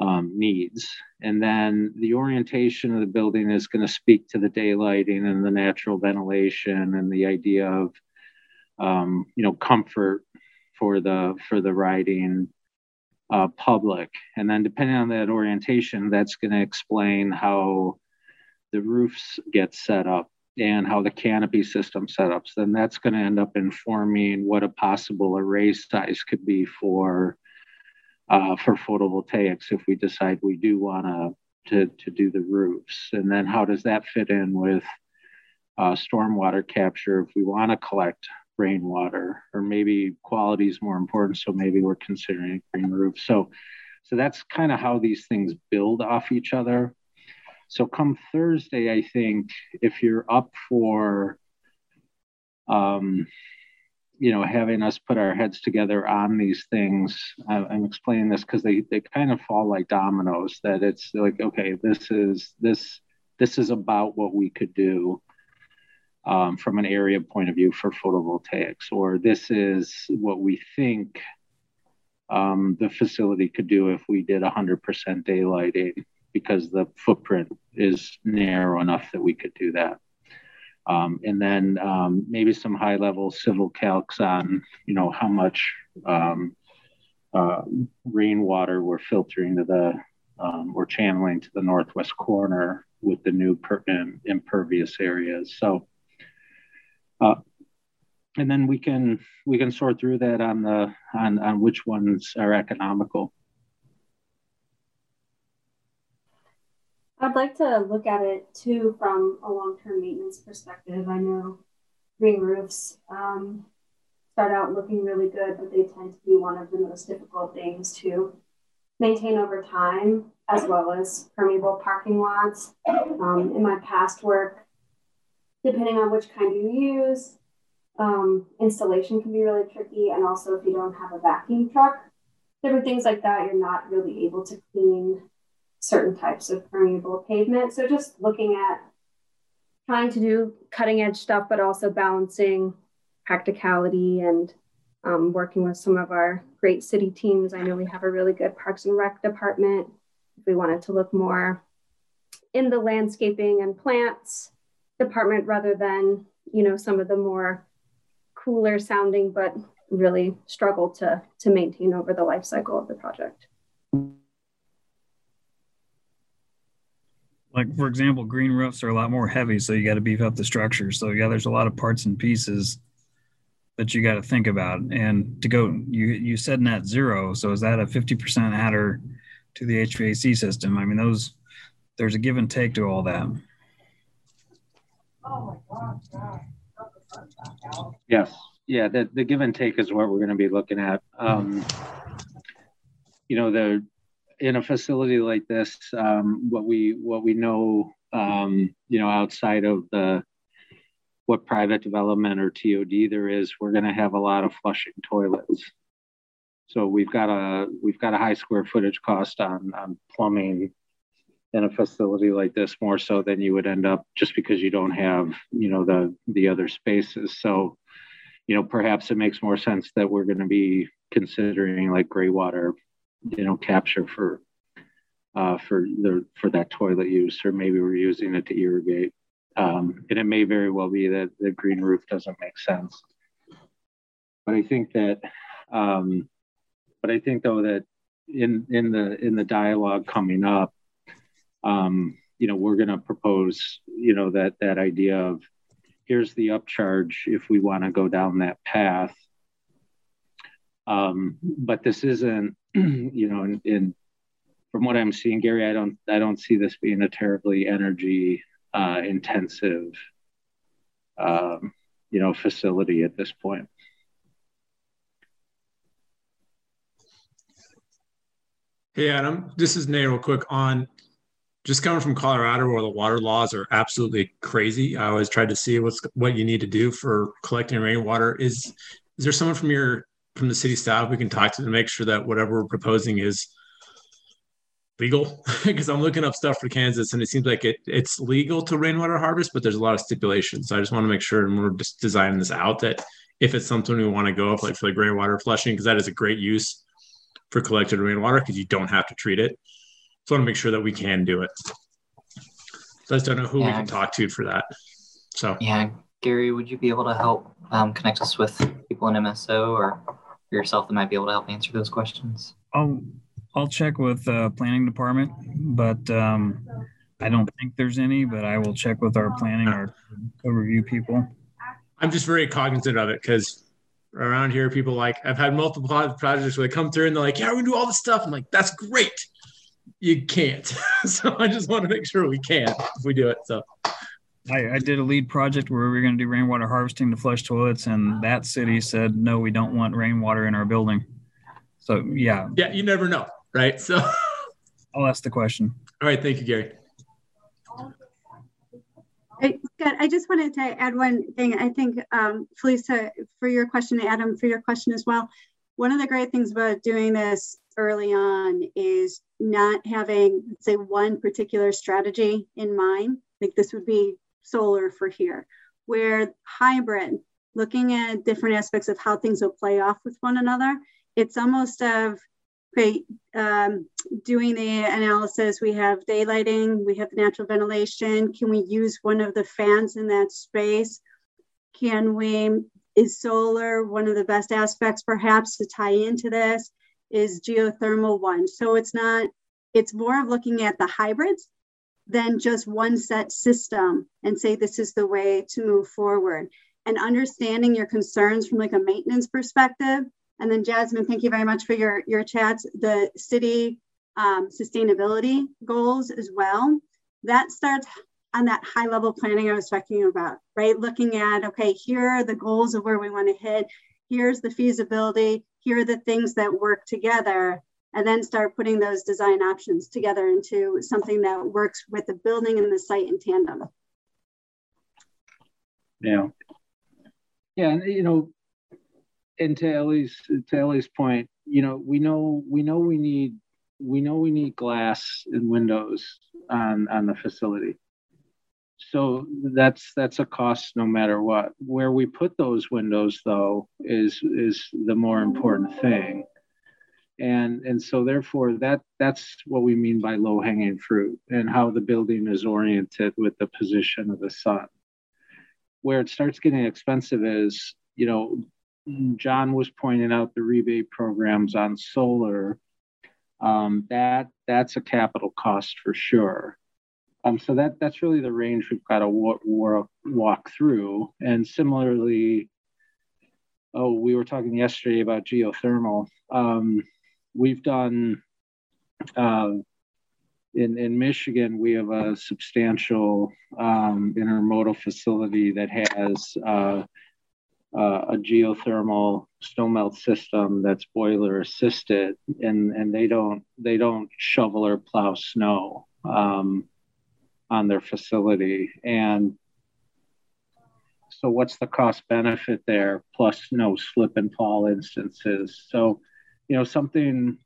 um, needs. And then the orientation of the building is going to speak to the daylighting and the natural ventilation and the idea of um, you know comfort for the for the riding uh, public. And then depending on that orientation, that's going to explain how the roofs get set up and how the canopy system setups, then that's going to end up informing what a possible array size could be for uh, for photovoltaics if we decide we do want to to do the roofs. And then how does that fit in with uh, stormwater capture if we want to collect rainwater, or maybe quality is more important, so maybe we're considering a green roof. So, so that's kind of how these things build off each other. So come Thursday, I think if you're up for, um, you know, having us put our heads together on these things, I'm explaining this because they they kind of fall like dominoes. That it's like, okay, this is this this is about what we could do um, from an area point of view for photovoltaics, or this is what we think um, the facility could do if we did 100% daylighting because the footprint is narrow enough that we could do that. Um, and then um, maybe some high level civil calcs on, you know, how much um, uh, rainwater we're filtering to the um, or channeling to the northwest corner with the new per- impervious areas. So, uh, and then we can we can sort through that on the on on which ones are economical. I'd like to look at it too from a long-term maintenance perspective. I know green roofs um, start out looking really good, but they tend to be one of the most difficult things to maintain over time, as well as permeable parking lots. Um, in my past work, depending on which kind you use, um, installation can be really tricky. And also, if you don't have a vacuum truck, different things like that, you're not really able to clean certain types of permeable pavement. So just looking at trying to do cutting edge stuff, but also balancing practicality and um, working with some of our great city teams. I know we have a really good Parks and Rec department. If we wanted to look more in the landscaping and plants department rather than, you know, some of the more cooler sounding, but really struggle to, to maintain over the life cycle of the project. like for example, green roofs are a lot more heavy, so you got to beef up the structure. So yeah, there's a lot of parts and pieces that you got to think about. And to go, you you said net zero, so is that a 50% adder to the HVAC system? I mean, those there's a give and take to all that. Yes, yeah, the the give and take is what we're going to be looking at. Um, you know, the in a facility like this, um, what we what we know, um, you know, outside of the what private development or TOD there is, we're going to have a lot of flushing toilets. So we've got a we've got a high square footage cost on on plumbing in a facility like this more so than you would end up just because you don't have you know the the other spaces. So you know perhaps it makes more sense that we're going to be considering like gray water you know capture for uh, for the for that toilet use, or maybe we're using it to irrigate. Um, and it may very well be that the green roof doesn't make sense. But I think that, um, but I think though that in in the in the dialogue coming up, um, you know, we're going to propose, you know, that that idea of here's the upcharge if we want to go down that path. Um, but this isn't you know, in, in, from what I'm seeing, Gary, I don't I don't see this being a terribly energy uh, intensive, um, you know, facility at this point. Hey, Adam, this is Nate real quick on just coming from Colorado where the water laws are absolutely crazy. I always tried to see what's what you need to do for collecting rainwater. Is is there someone from your from the city staff we can talk to to make sure that whatever we're proposing is legal because i'm looking up stuff for kansas and it seems like it, it's legal to rainwater harvest but there's a lot of stipulations so i just want to make sure and we're just designing this out that if it's something we want to go up like for like rainwater flushing because that is a great use for collected rainwater because you don't have to treat it so i want to make sure that we can do it so i just don't know who yeah. we can talk to for that so yeah gary would you be able to help um, connect us with people in mso or yourself that might be able to help answer those questions? I'll I'll check with uh, planning department, but um, I don't think there's any. But I will check with our planning, our review people. I'm just very cognizant of it because around here, people like I've had multiple projects where they come through and they're like, "Yeah, we do all this stuff." I'm like, "That's great." You can't, so I just want to make sure we can if we do it. So. I, I did a LEED project where we were going to do rainwater harvesting to flush toilets, and that city said, no, we don't want rainwater in our building. So, yeah. Yeah, you never know, right? So, I'll ask the question. All right. Thank you, Gary. Hey, Scott, I just wanted to add one thing. I think, um, Felisa, for your question, Adam, for your question as well. One of the great things about doing this early on is not having, say, one particular strategy in mind. Like this would be solar for here, where hybrid, looking at different aspects of how things will play off with one another, it's almost of okay, um, doing the analysis, we have daylighting, we have natural ventilation. Can we use one of the fans in that space? Can we, is solar one of the best aspects perhaps to tie into this? Is geothermal one? So it's not, it's more of looking at the hybrids than just one set system and say this is the way to move forward. And understanding your concerns from like a maintenance perspective. And then jasmine thank you very much for your your chats. The city um, sustainability goals as well. That starts on that high level planning i was talking about right? Looking at okay here are the goals of where we want to hit here's the feasibility here are the things that work together and then start putting those design options together into something that works with the building and the site in tandem. Yeah. Yeah, and you know, and to Ellie's to Ellie's point, you know, we know we know we need we know we need glass and windows on on the facility. So that's that's a cost no matter what. Where we put those windows though is is the more important thing. And and so therefore that that's what we mean by low hanging fruit and how the building is oriented with the position of the sun. Where it starts getting expensive is you know john was pointing out the rebate programs on solar. Um, that that's a capital cost for sure um, so that that's really the range we've got to walk, walk through and similarly oh we were talking yesterday about geothermal um, we've done uh, in in Michigan. We have a substantial um, intermodal facility that has uh, uh, a geothermal snowmelt system that's boiler assisted, and and they don't they don't shovel or plow snow um, on their facility and so what's the cost benefit there plus no slip and fall instances so you know something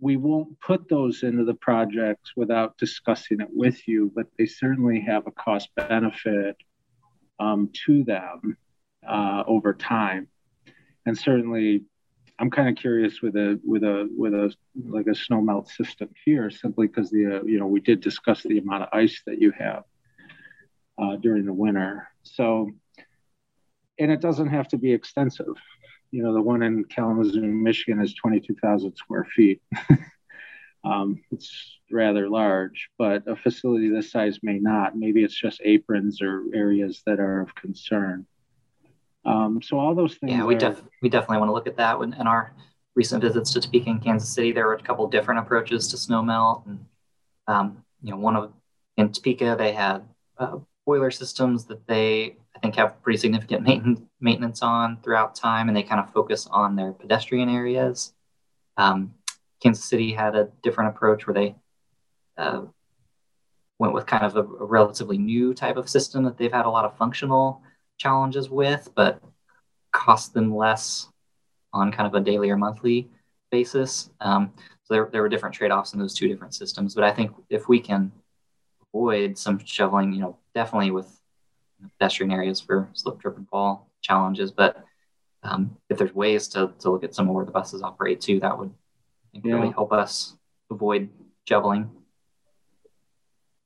we won't put those into the projects without discussing it with you, but they certainly have a cost benefit um, to them uh, over time. And certainly, I'm kind of curious with a with a with a like a snow melt system here, simply because the uh, you know we did discuss the amount of ice that you have uh, during the winter. So, and it doesn't have to be extensive you know, the one in Kalamazoo, Michigan is 22,000 square feet. um, it's rather large, but a facility this size may not. Maybe it's just aprons or areas that are of concern. Um, so all those things. Yeah, we, are, def- we definitely want to look at that. When, in our recent visits to Topeka and Kansas City, there were a couple different approaches to snow melt. And, um, you know, one of, in Topeka, they had uh, boiler systems that they I think have pretty significant maintenance on throughout time, and they kind of focus on their pedestrian areas. Um, Kansas City had a different approach where they uh, went with kind of a, a, relatively new type of system that they've had a lot of functional challenges with, but cost them less on kind of a daily or monthly basis. Um, so there, there were different trade-offs in those two different systems. But I think if we can avoid some shoveling, you know, definitely with pedestrian areas for slip, trip, and fall challenges. But um, if there's ways to, to look at some of where the buses operate too, that would yeah. really help us avoid shoveling.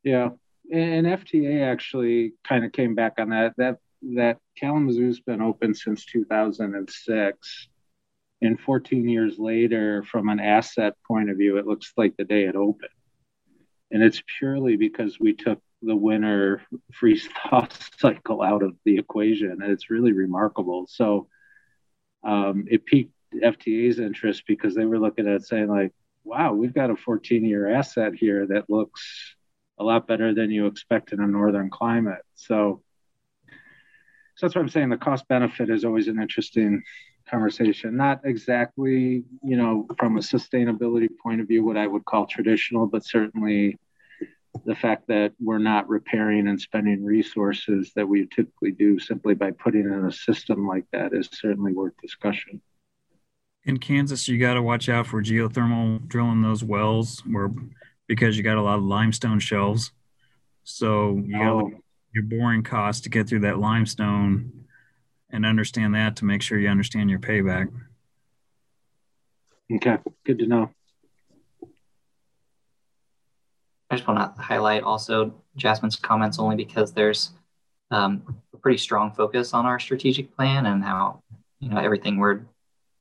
Yeah, and FTA actually kind of came back on that. That that Kalamazoo's been open since 2006, and 14 years later, from an asset point of view, it looks like the day it opened. And it's purely because we took the winter freeze thaw cycle out of the equation. And it's really remarkable. So um, it piqued FTA's interest because they were looking at saying like, wow, we've got a 14 year asset here that looks a lot better than you expect in a northern climate. So, so that's why I'm saying the cost benefit is always an interesting conversation. Not exactly, you know, from a sustainability point of view, what I would call traditional, but certainly the fact that we're not repairing and spending resources that we typically do simply by putting in a system like that is certainly worth discussion. In Kansas, you got to watch out for geothermal drilling those wells where because you got a lot of limestone shelves. So you got oh. Your boring cost to get through that limestone and understand that to make sure you understand your payback. Okay, good to know. I just want to highlight also Jasmine's comments only because there's um, a pretty strong focus on our strategic plan and how you know everything we're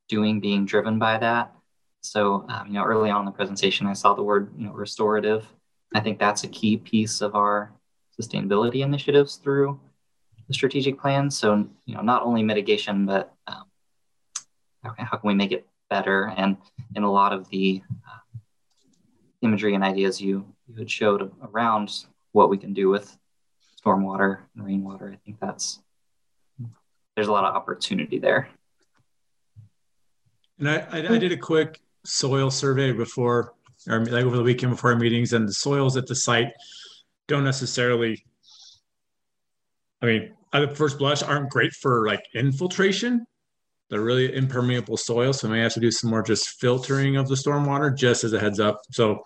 doing being driven by that. So um, you know early on in the presentation, I saw the word you know restorative. I think that's a key piece of our sustainability initiatives through the strategic plan. So you know not only mitigation, but um, how, can, we make it better? And in a lot of the uh, imagery and ideas you you had showed around what we can do with stormwater and rainwater. I think that's there's a lot of opportunity there. And I, I, I did a quick soil survey before, or like over the weekend before our meetings, and the soils at the site don't necessarily. I mean, at first blush, aren't great for like infiltration. They're really impermeable soil, so I may have to do some more just filtering of the stormwater, just as a heads up. So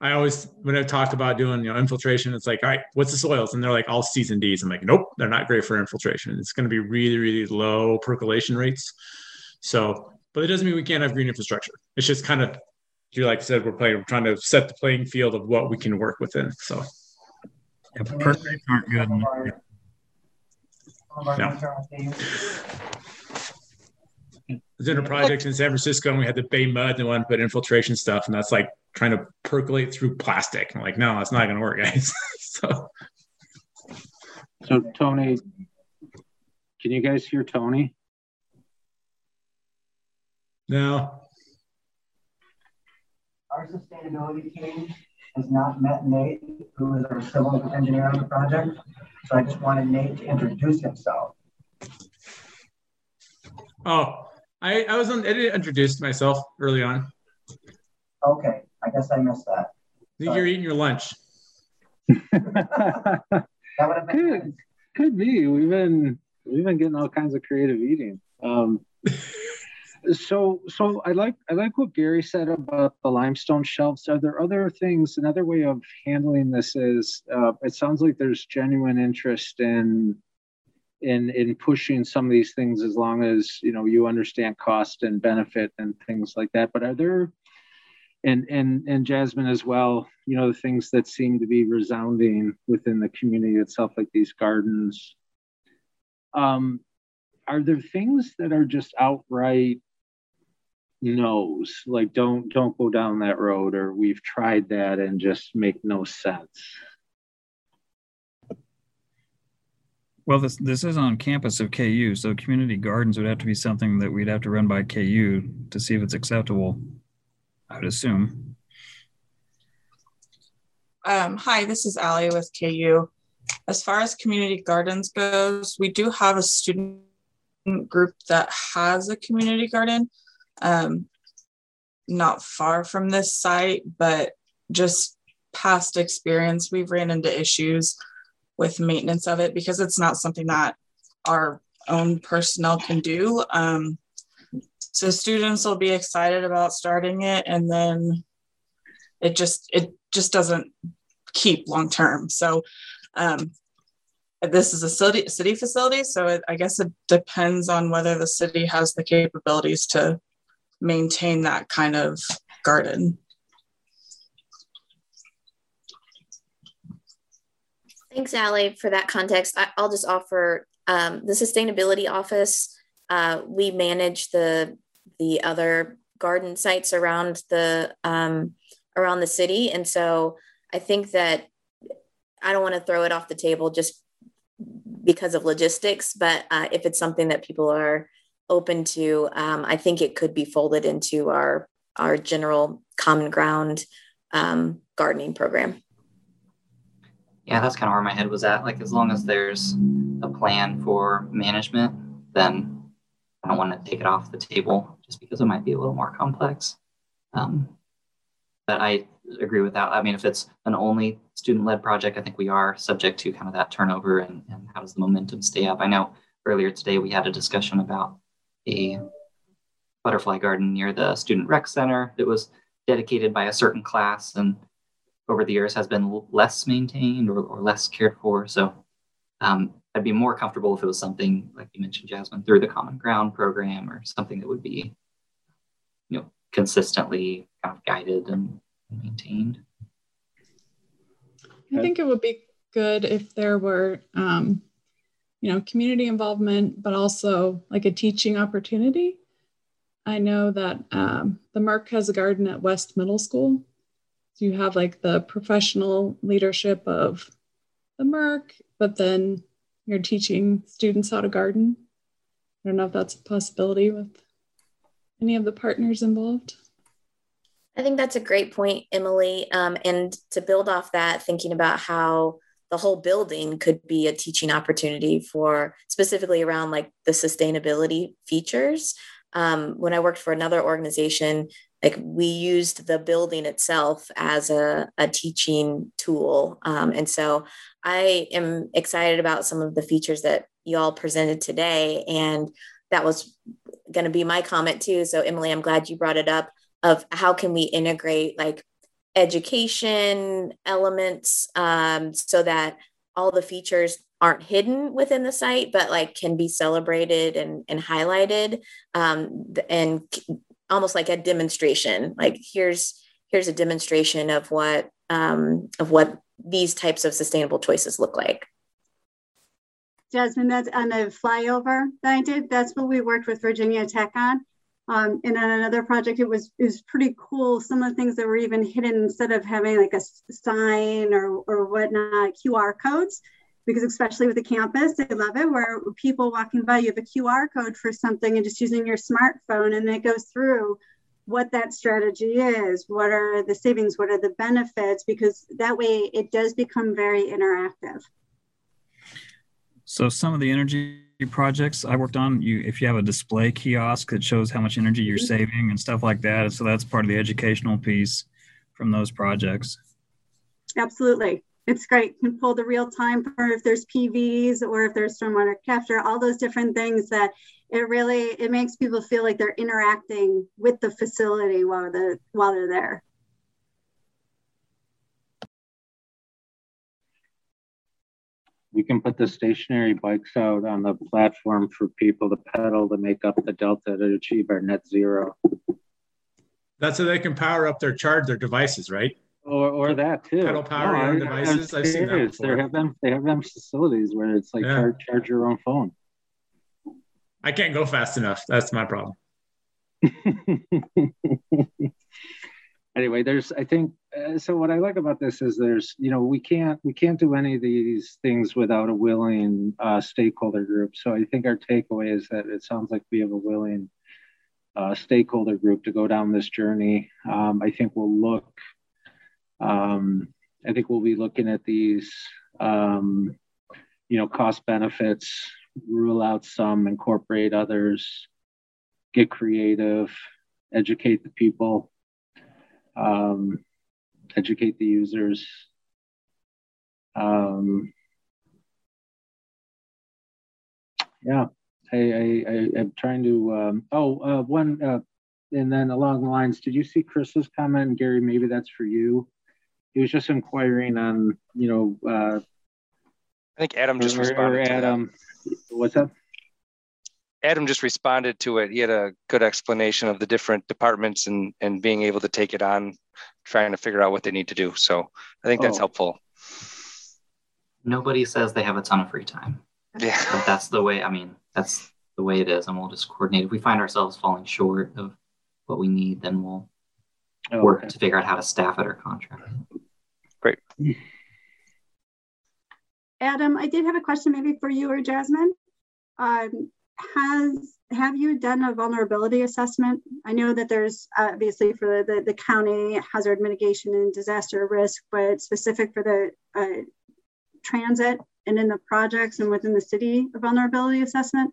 I always, when I talk about doing, you know, infiltration, it's like, all right, what's the soils? And they're like all C's and D's. I'm like, nope, they're not great for infiltration. It's going to be really, really low percolation rates. So, but it doesn't mean we can't have green infrastructure. It's just kind of, you like I said, we're playing, we're trying to set the playing field of what we can work within. So, yeah, perk rates aren't good. Yeah was in a project in San Francisco and we had the bay mud and they wanted to put infiltration stuff. And that's like trying to percolate through plastic. I'm like, no, that's not going to work, guys. so, so Tony, can you guys hear Tony? No. Our sustainability team has not met Nate, who is our civil engineer on the project. So I just wanted Nate to introduce himself. Oh, I, I was on, I didn't introduce myself early on. Okay, I guess I missed that. You're eating your lunch. that would have been could, could be. We've been we've been getting all kinds of creative eating. Um, so so I like I like what Gary said about the limestone shelves. Are there other things? Another way of handling this is uh, it sounds like there's genuine interest in in in pushing some of these things as long as you know you understand cost and benefit and things like that but are there and and and jasmine as well you know the things that seem to be resounding within the community itself like these gardens um are there things that are just outright no's like don't don't go down that road or we've tried that and just make no sense Well, this this is on campus of KU, so community gardens would have to be something that we'd have to run by KU to see if it's acceptable. I would assume. Um, hi, this is ali with KU. As far as community gardens goes, we do have a student group that has a community garden, um, not far from this site, but just past experience, we've ran into issues with maintenance of it because it's not something that our own personnel can do. Um, so students will be excited about starting it and then it just it just doesn't keep long term. So um, this is a city, city facility, so it, I guess it depends on whether the city has the capabilities to maintain that kind of garden. Thanks, Allie, for that context. I, will just offer um, the sustainability office. Uh, we manage the the other garden sites around the um, around the city, and so I think that I don't want to throw it off the table just because of logistics, but uh, if it's something that people are open to, um, I think it could be folded into our our general common ground um, gardening program. Yeah, that's kind of where my head was at. Like, as long as there's a plan for management, then I don't want to take it off the table just because it might be a little more complex. Um, but I agree with that. I mean, if it's an only student-led project, I think we are subject to kind of that turnover and, and how does the momentum stay up. I know earlier today we had a discussion about a butterfly garden near the student rec center that was dedicated by a certain class and over the years has been less maintained or, or less cared for. So um, I'd be more comfortable if it was something like you mentioned, Jasmine, through the Common Ground program or something that would be, you know, consistently kind of guided and maintained. I think it would be good if there were, um, you know, community involvement, but also like a teaching opportunity. I know that um, the Merc has a garden at West Middle School. So you have like the professional leadership of the Merc, but then you're teaching students how to garden. I don't know if that's a possibility with any of the partners involved. I think that's a great point, Emily. Um, and to build off that, thinking about how the whole building could be a teaching opportunity for specifically around like the sustainability features. Um, when I worked for another organization, like we used the building itself as a, a teaching tool. Um, and so I am excited about some of the features that y'all presented today. And that was going to be my comment too. So, Emily, I'm glad you brought it up of how can we integrate like education elements um, so that all the features aren't hidden within the site but like can be celebrated and, and highlighted um, and almost like a demonstration. Like here's here's a demonstration of what um, of what these types of sustainable choices look like. Jasmine that's on the flyover that i did that's what we worked with virginia tech on um, and on another project, it was it was pretty cool. Some of the things that were even hidden instead of having like a sign or or whatnot, QR codes, because especially with the campus, they love it. Where people walking by, you have a QR code for something and just using your smartphone, and it goes through what that strategy is, what are the savings, what are the benefits, because that way it does become very interactive. So some of the energy projects I worked on, you if you have a display kiosk that shows how much energy you're mm-hmm. saving and stuff like that, so that's part of the educational piece from those projects. Absolutely. It's great. You can pull the real time for if there's PVs or if there's stormwater capture, all those different things that it really it makes people feel like they're interacting with the facility while the while they're there. We can put the stationary bikes out on the platform for people to pedal to make up the delta to achieve our net zero. That's so they can power up their charge their devices, right? Or, or that too. Pedal power no, devices. I've seen that before. They have them. They have them facilities where it's like yeah. charge, charge your own phone. I can't go fast enough. That's my problem. anyway, there's I think so. What I like about this is there's you know we can't we can't do any of these things without a willing uh, stakeholder group. So I think our takeaway is that it sounds like we have a willing uh, stakeholder group to go down this journey. Um, I think we'll look. Um, I think we'll be looking at these, um, you know, cost benefits, rule out some, incorporate others, get creative, educate the people um, educate the users. Um, yeah, I, I, I, am trying to, um, oh, uh, one, uh, and then along the lines, did you see Chris's comment? Gary, maybe that's for you. He was just inquiring on, you know, uh, I think Adam just responded. Adam, what's up? Adam just responded to it. He had a good explanation of the different departments and and being able to take it on, trying to figure out what they need to do. So I think that's oh. helpful. Nobody says they have a ton of free time. Yeah. But that's the way, I mean, that's the way it is. And we'll just coordinate. If we find ourselves falling short of what we need, then we'll oh, work okay. to figure out how to staff it or contract. Great. Adam, I did have a question maybe for you or Jasmine. Um, has have you done a vulnerability assessment? I know that there's obviously for the, the county hazard mitigation and disaster risk, but specific for the uh, transit and in the projects and within the city, vulnerability assessment?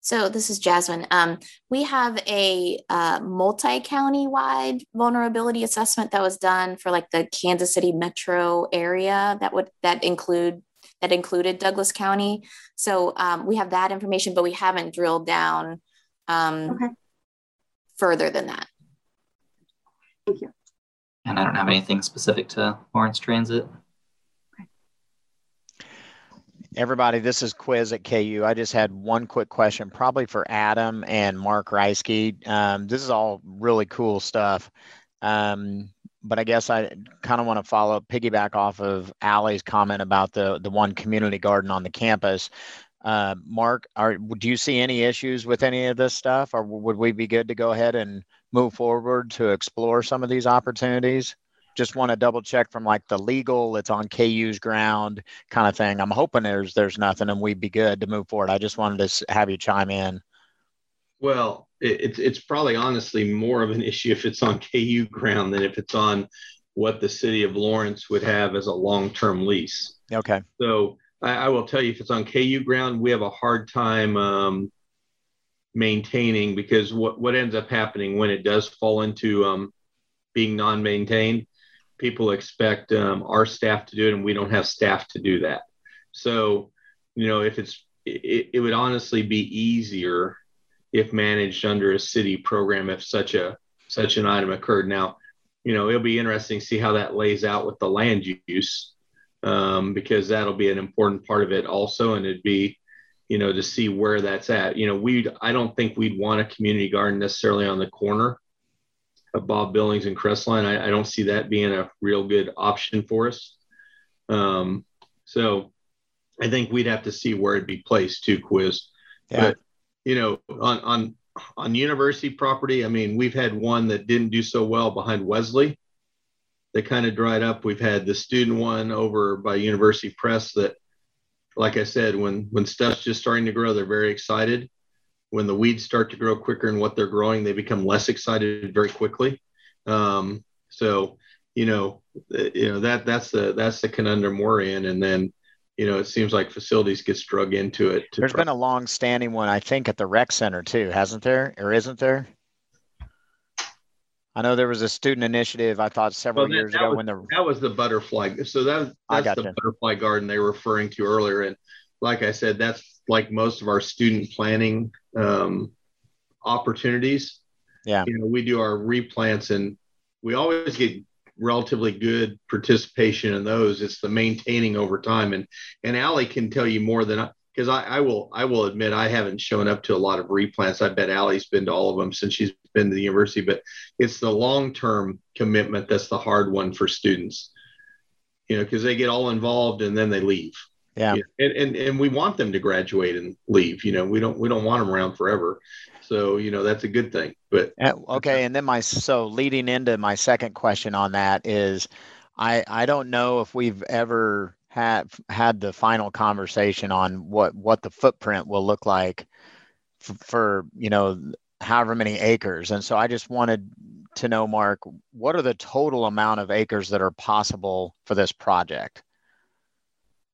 So this is Jasmine. Um, we have a uh, multi-county wide vulnerability assessment that was done for like the Kansas City metro area that would that include that included Douglas County. So um, we have that information, but we haven't drilled down um, okay. further than that. Thank you. And I don't have anything specific to Lawrence Transit. Everybody, this is Quiz at KU. I just had one quick question, probably for Adam and Mark Reisky. Um, this is all really cool stuff. Um, but I guess I kind of want to follow piggyback off of Allie's comment about the the one community garden on the campus. Uh, Mark, are do you see any issues with any of this stuff, or would we be good to go ahead and move forward to explore some of these opportunities? Just want to double check from like the legal, it's on KU's ground kind of thing. I'm hoping there's there's nothing, and we'd be good to move forward. I just wanted to have you chime in. Well, it's it's probably honestly more of an issue if it's on KU ground than if it's on what the city of Lawrence would have as a long-term lease. Okay. So I, I will tell you, if it's on KU ground, we have a hard time um, maintaining because what what ends up happening when it does fall into um, being non-maintained, people expect um, our staff to do it, and we don't have staff to do that. So you know, if it's it, it would honestly be easier if managed under a city program if such a such an item occurred. Now, you know, it'll be interesting to see how that lays out with the land use um, because that'll be an important part of it also, and it'd be you know to see where that's at. You know, we I don't think we'd want a community garden necessarily on the corner of Bob Billings and Crestline. I, I don't see that being a real good option for us. Um, so I think we'd have to see where it'd be placed too, quiz. Yeah. But you know, on on on university property, I mean, we've had one that didn't do so well behind Wesley. That kind of dried up. We've had the student one over by University Press that, like I said, when when stuff's just starting to grow, they're very excited. When the weeds start to grow quicker in what they're growing, they become less excited very quickly. Um, so, you know, you know that that's the that's the conundrum we're in. And then you know, it seems like facilities gets drug into it. There's try- been a long standing one, I think, at the rec center too, hasn't there? Or isn't there? I know there was a student initiative. I thought several well, that, years that ago was, when the that was the butterfly. So that that's the butterfly garden they were referring to earlier. And like I said, that's like most of our student planning um, opportunities. Yeah, you know, we do our replants, and we always get relatively good participation in those. It's the maintaining over time. And and Allie can tell you more than I because I, I will I will admit I haven't shown up to a lot of replants. I bet Allie's been to all of them since she's been to the university, but it's the long term commitment that's the hard one for students. You know, because they get all involved and then they leave. Yeah. And, and and we want them to graduate and leave. You know, we don't we don't want them around forever. So, you know, that's a good thing. But okay. And then my, so leading into my second question on that is I, I don't know if we've ever had, had the final conversation on what, what the footprint will look like for, for you know, however many acres. And so I just wanted to know, Mark, what are the total amount of acres that are possible for this project?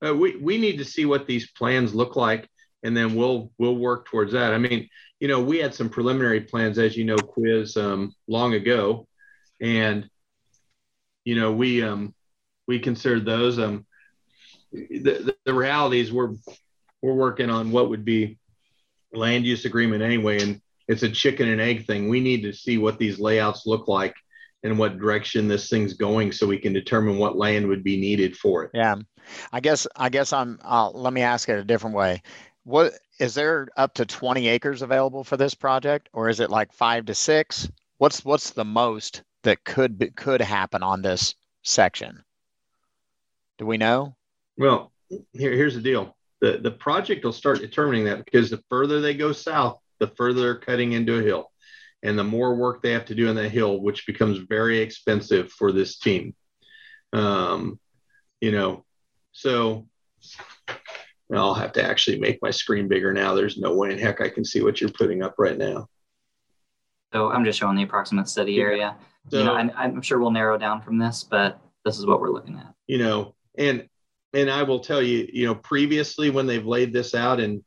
Uh, we, we need to see what these plans look like and then we'll we'll work towards that. I mean, you know, we had some preliminary plans, as you know, quiz um, long ago, and you know, we um, we considered those. Um, the, the reality is we're we're working on what would be land use agreement anyway, and it's a chicken and egg thing. We need to see what these layouts look like and what direction this thing's going, so we can determine what land would be needed for it. Yeah, I guess I guess I'm. Uh, let me ask it a different way what is there up to 20 acres available for this project? Or is it like five to six? What's what's the most that could be, could happen on this section? Do we know? Well here, here's the deal. The the project will start determining that because the further they go south the further they're cutting into a hill and the more work they have to do on that hill which becomes very expensive for this team. Um, you know, so I'll have to actually make my screen bigger now. There's no way in heck I can see what you're putting up right now. So I'm just showing the approximate study area. So, you know, I, I'm sure we'll narrow down from this, but this is what we're looking at. You know, and and I will tell you, you know, previously when they've laid this out, and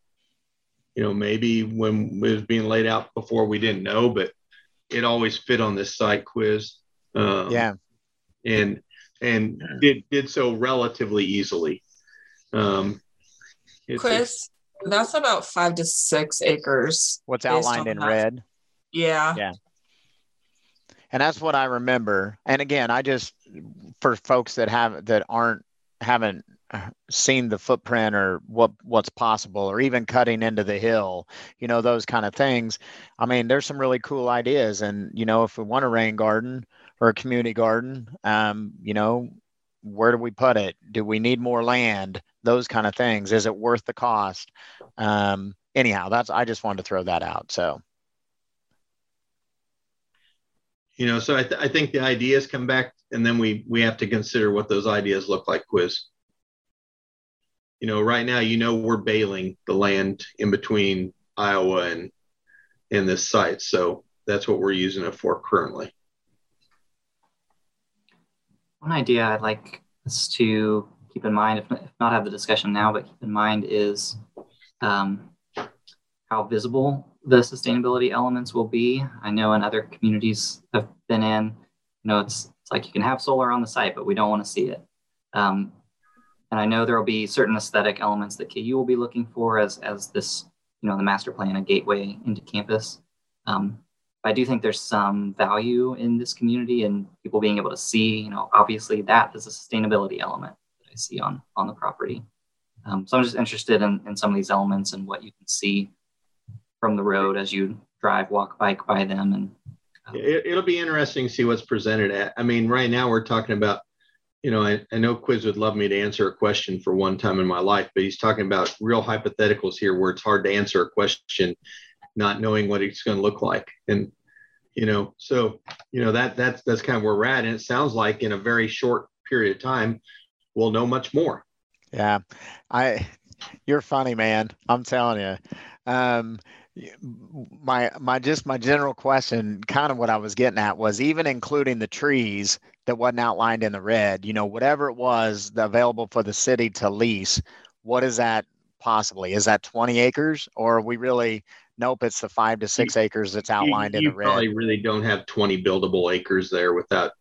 you know, maybe when it was being laid out before, we didn't know, but it always fit on this site quiz. Um, yeah, and and did did so relatively easily. Um, quiz. That's about five to six acres. What's outlined in that. red? Yeah. Yeah. And that's what I remember. And again, I just for folks that have that aren't haven't seen the footprint or what what's possible or even cutting into the hill you know those kind of things i mean there's some really cool ideas and you know if we want a rain garden or a community garden um, you know where do we put it? Do we need more land? Those kind of things. Is it worth the cost? Um, anyhow that's i just wanted to throw that out so. You know so I, th- I think the ideas come back and then we we have to consider what those ideas look like quiz. You know right now you know we're bailing the land in between iowa and and this site so that's what we're using it for currently one idea i'd like us to keep in mind if, not have the discussion now but keep in mind is um, how visible the sustainability elements will be. I know in other communities I've been in, you know, it's, it's like you can have solar on the site, but we don't want to see it. Um, and I know there will be certain aesthetic elements that KU will be looking for as, as this, you know, the master plan, a gateway into campus. Um, I do think there's some value in this community and people being able to see, you know, obviously that is a sustainability element that I see on, on the property. Um, so I'm just interested in, in some of these elements and what you can see from the road as you drive, walk, bike by them. And uh, it, will be interesting to see what's presented at. I mean, right now we're talking about, you know, I, I know Quiz would love me to answer a question for one time in my life, but he's talking about real hypotheticals here where it's hard to answer a question, not knowing what it's going to look like. And, you know, so, you know, that that's, that's kind of where we're at. And it sounds like in a very short period of time, we'll know much more. Yeah. I, you're funny, man. I'm telling you. Um, my my just my general question kind of what i was getting at was even including the trees that wasn't outlined in the red you know whatever it was available for the city to lease what is that possibly is that 20 acres or are we really nope it's the five to six you, acres that's outlined you, in the red You probably really don't have 20 buildable acres there without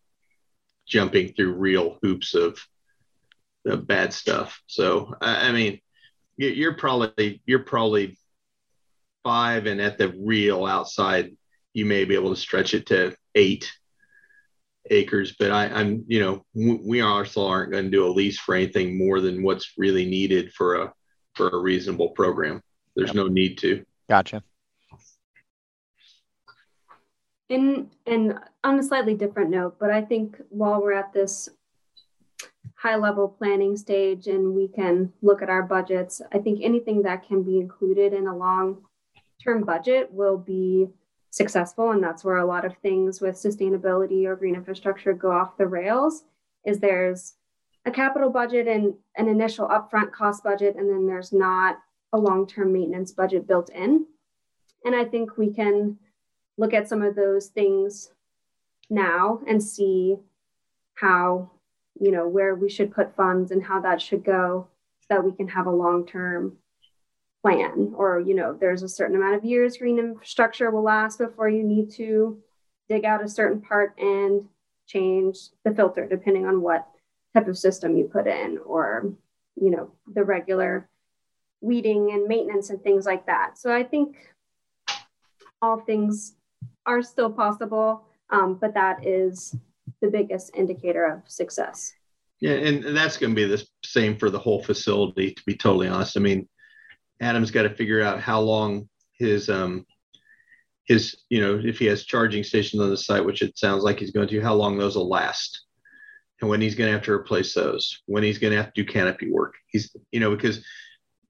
jumping through real hoops of, of bad stuff so i, I mean you're probably you're probably five, and at the real outside, you may be able to stretch it to eight acres. But I, am you know, we also aren't going to do a lease for anything more than what's really needed for a for a reasonable program. There's yep. no need to. Gotcha. And and on a slightly different note, but I think while we're at this high level planning stage and we can look at our budgets, I think anything that can be included in a long term budget will be successful and that's where a lot of things with sustainability or green infrastructure go off the rails is there's a capital budget and an initial upfront cost budget and then there's not a long-term maintenance budget built in. And i think we can look at some of those things now and see how you know where we should put funds and how that should go so that we can have a long-term plan. Or you know there's a certain amount of years green infrastructure will last before you need to dig out a certain part and change the filter depending on what type of system you put in or you know the regular weeding and maintenance and things like that. So i think all things are still possible um, but that is the biggest indicator of success. Yeah and, and that's going to be the same for the whole facility to be totally honest. I mean Adam's got to figure out how long his um his you know if he has charging stations on the site, which it sounds like he's going to, how long those will last, and when he's going to have to replace those, when he's going to have to do canopy work. He's you know because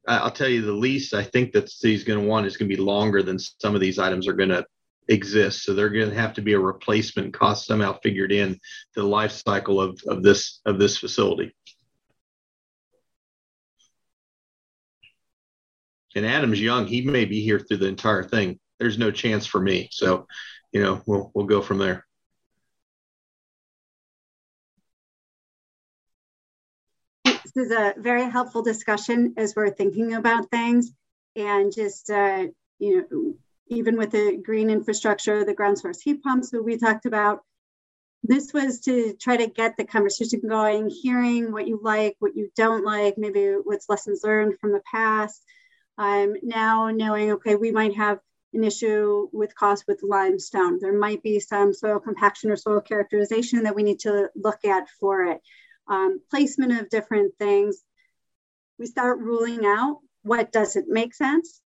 I'll tell you the lease. I think that he's going to want is going to be longer than some of these items are going to exist. So they're going to have to be a replacement cost somehow figured in the life cycle of, of this of this facility. And Adam's young; he may be here through the entire thing. There's no chance for me. So, you know, we'll we'll go from there. Is a very helpful discussion as we're thinking about things, and just uh, you know, even with the green infrastructure, the ground source heat pumps that we talked about. This was to try to get the conversation going, hearing what you like, what you don't like, maybe what's lessons learned from the past. Um, now knowing, okay, we might have an issue with cost with limestone. There might be some soil compaction or soil characterization that we need to look at for it. Um, placement of different things. We start ruling out what doesn't make sense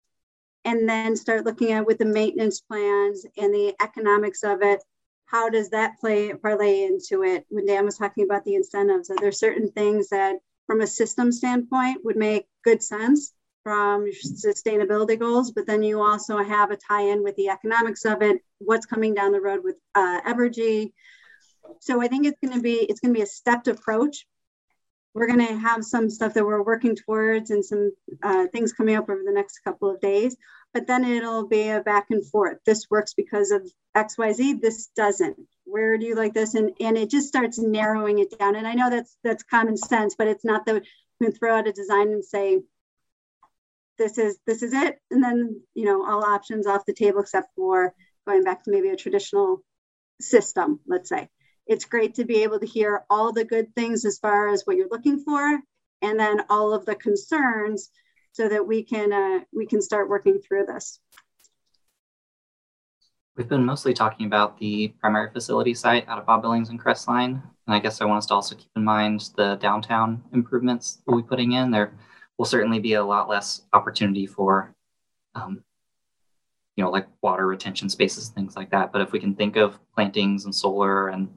and then start looking at with the maintenance plans and the economics of it. How does that play parlay into it? When Dan was talking about the incentives, are there certain things that from a system standpoint would make good sense from sustainability goals, but then you also have a tie-in with the economics of it, what's coming down the road with uh, Evergy. So I think it's going to be it's going to be a stepped approach. We're going to have some stuff that we're working towards and some uh, things coming up over the next couple of days, but then it'll be a back and forth. This works because of X, Y, Z. This doesn't. Where do you like this? And and it just starts narrowing it down. And I know that's that's common sense, but it's not that we throw out a design and say this is this is it and then you know all options off the table except for going back to maybe a traditional system let's say it's great to be able to hear all the good things as far as what you're looking for and then all of the concerns so that we can uh, we can start working through this We've been mostly talking about the primary facility site out of Bob Billings and Crestline. And I guess I want us to also keep in mind the downtown improvements we'll be putting in. There will certainly be a lot less opportunity for, um, you know, like water retention spaces, things like that. But if we can think of plantings and solar and,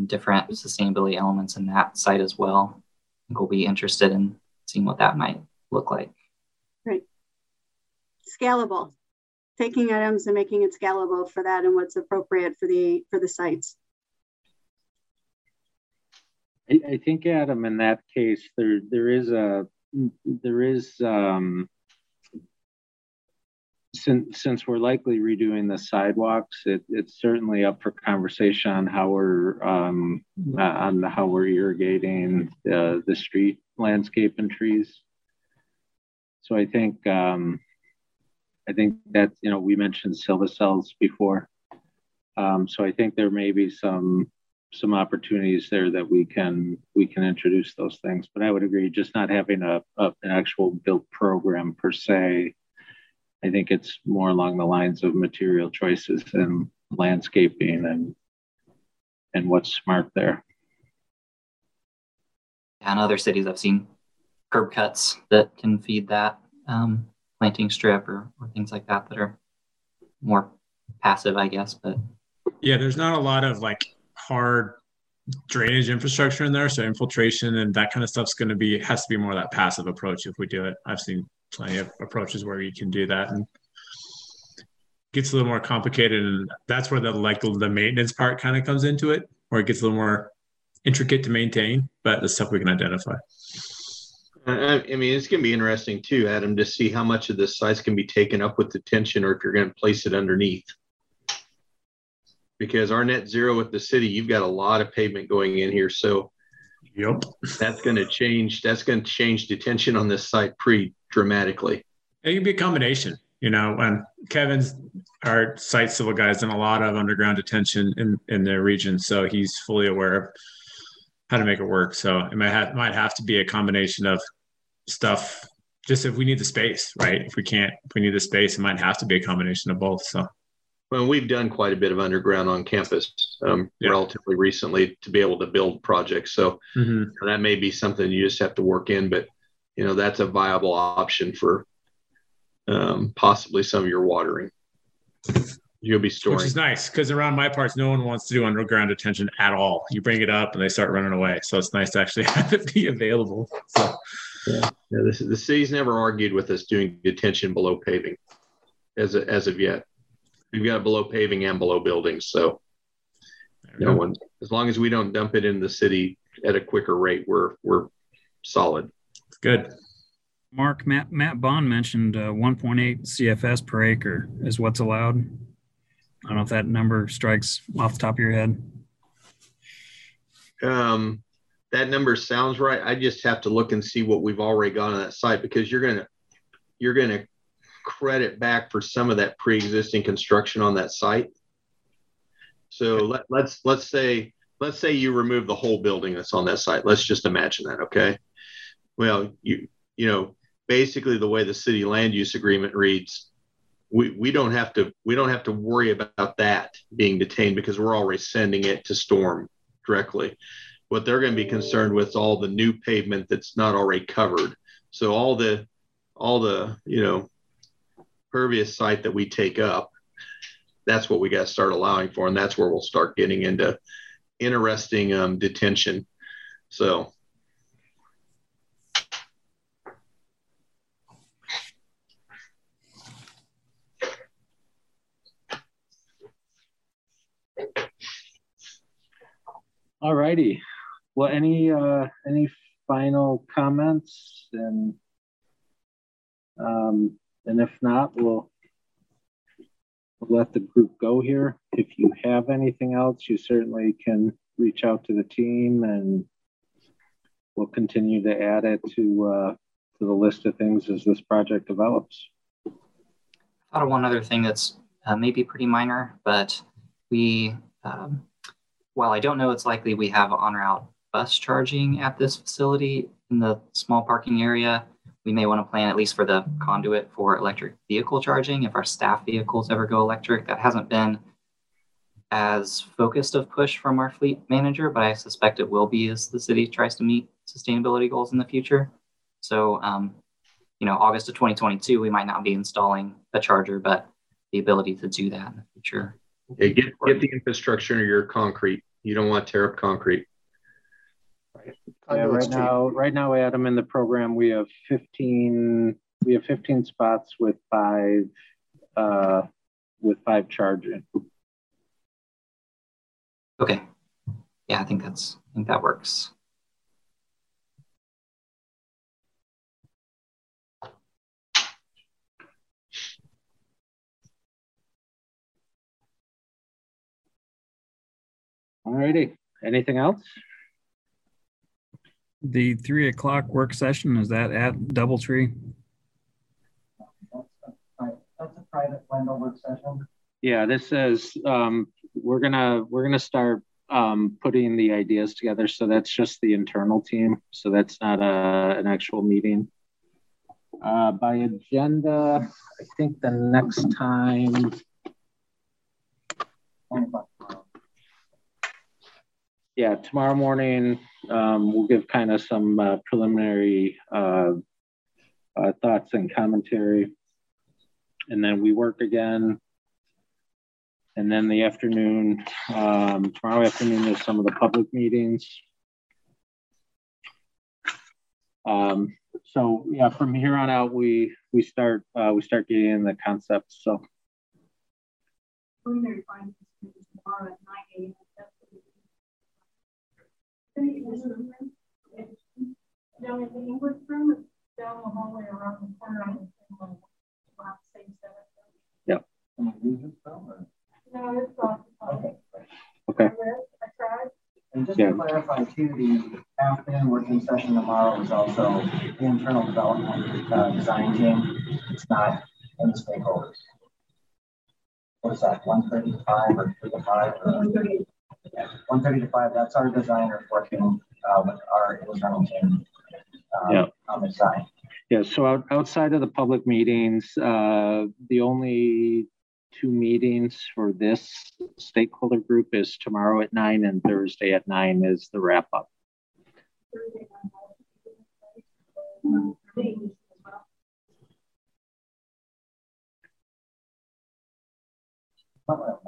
and different sustainability elements in that site as well, I think we'll be interested in seeing what that might look like. Right. Scalable. Taking items and making it scalable for that and what's appropriate for the for the sites. I, I think Adam, in that case, there there is a there is um, since since we're likely redoing the sidewalks, it, it's certainly up for conversation on how we're um, uh, on how we're irrigating the the street landscape and trees. So I think um, I think that you know we mentioned Silva Cells before, um, so I think there may be some some opportunities there that we can we can introduce those things. But I would agree, just not having a, a, an actual built program per se. I think it's more along the lines of material choices and landscaping and and what's smart there. And other cities, I've seen curb cuts that can feed that um, planting strip or, or things like that that are more passive, I guess. But yeah, there's not a lot of like hard drainage infrastructure in there. So infiltration and that kind of stuff's going to be has to be more of that passive approach if we do it. I've seen plenty of approaches where you can do that and gets a little more complicated and that's where the like the maintenance part kind of comes into it where it gets a little more intricate to maintain but the stuff we can identify I mean, it's going to be interesting too, Adam, to see how much of this size can be taken up with detention or if you're going to place it underneath because our net zero with the city, you've got a lot of pavement going in here. So yep. that's going to change. That's going to change detention on this site pretty dramatically. It can be a combination, you know, and Kevin's our site civil guy's done a lot of underground detention in, in the region. So he's fully aware of how to make it work. So it might have, might have to be a combination of stuff just if we need the space, right? If we can't, if we need the space, it might have to be a combination of both. So well, we've done quite a bit of underground on campus um, yeah. relatively recently to be able to build projects. So mm-hmm. that may be something you just have to work in, but you know that's a viable option for um, possibly some of your watering. You'll be storing, which is nice because around my parts, no one wants to do underground detention at all. You bring it up and they start running away. So it's nice to actually have it be available. So. Yeah, yeah. This, the city's never argued with us doing detention below paving, as a, as of yet. We've got below paving and below buildings. So, no when, as long as we don't dump it in the city at a quicker rate, we're we're solid. Good. Mark, Matt, Matt Bond mentioned uh, 1.8 CFS per acre is what's allowed. I don't know if that number strikes off the top of your head. Um, that number sounds right. I just have to look and see what we've already got on that site because you're gonna you're gonna credit back for some of that pre-existing construction on that site. So let, let's let's say let's say you remove the whole building that's on that site. Let's just imagine that, okay? Well, you you know, basically the way the city land use agreement reads, we, we don't have to we don't have to worry about that being detained because we're already sending it to storm directly. What they're going to be concerned with is all the new pavement that's not already covered. So all the all the you know pervious site that we take up, that's what we got to start allowing for, and that's where we'll start getting into interesting um, detention. So. All righty. Well, any uh, any final comments and um, and if not, we'll, we'll let the group go here. If you have anything else, you certainly can reach out to the team and we'll continue to add it to, uh, to the list of things as this project develops. I thought of one other thing that's uh, maybe pretty minor, but we, um, while I don't know it's likely we have on route bus charging at this facility in the small parking area, we may want to plan at least for the conduit for electric vehicle charging if our staff vehicles ever go electric. That hasn't been as focused of push from our fleet manager, but I suspect it will be as the city tries to meet sustainability goals in the future. So, um, you know, August of 2022, we might not be installing a charger, but the ability to do that in the future. get, get the infrastructure into your concrete. You don't want to tear up concrete. Yeah, right now, right now, Adam, in the program, we have 15, we have 15 spots with five, uh, with five charging. Okay. Yeah, I think that's, I think that works. All righty. Anything else? The three o'clock work session, is that at Doubletree? That's a private Wendel work session. Yeah, this is, um, we're gonna, we're gonna start um, putting the ideas together. So that's just the internal team. So that's not a, an actual meeting. Uh, by agenda, I think the next time. Yeah, tomorrow morning, um, we'll give kind of some uh, preliminary uh, uh, thoughts and commentary. And then we work again. And then the afternoon, um, tomorrow afternoon, there's some of the public meetings. Um, so yeah, from here on out, we we start uh, we start getting in the concepts. So preliminary findings tomorrow at 9 a.m. Down in the English room, down the hallway around the corner on the same level. Yep. No, it's off. Okay. Okay. I tried. And just to clarify, too, the afternoon working session tomorrow is also the internal development uh, design team. It's not in the stakeholders. What is that, 135 or 3 to 5? One thirty. 130 to 5, that's our designer working uh, with our internal team um, yeah. on the. Yeah, so out, outside of the public meetings, uh, the only two meetings for this stakeholder group is tomorrow at 9 and Thursday at 9 is the wrap up. Mm -hmm.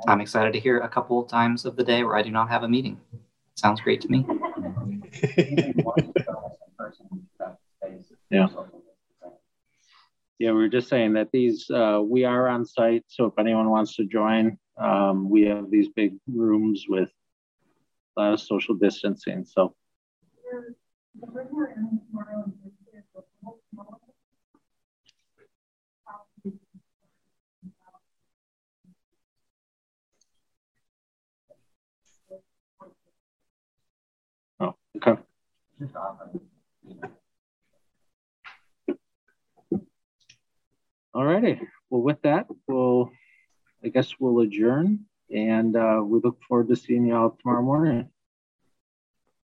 I'm excited to hear a couple times of the day where I do not have a meeting. Sounds great to me. Yeah. Yeah, we were just saying that these, uh, we are on site. So if anyone wants to join, um, we have these big rooms with a lot of social distancing. So Okay. All righty. Well, with that, we'll, I guess we'll adjourn and uh, we look forward to seeing you all tomorrow morning.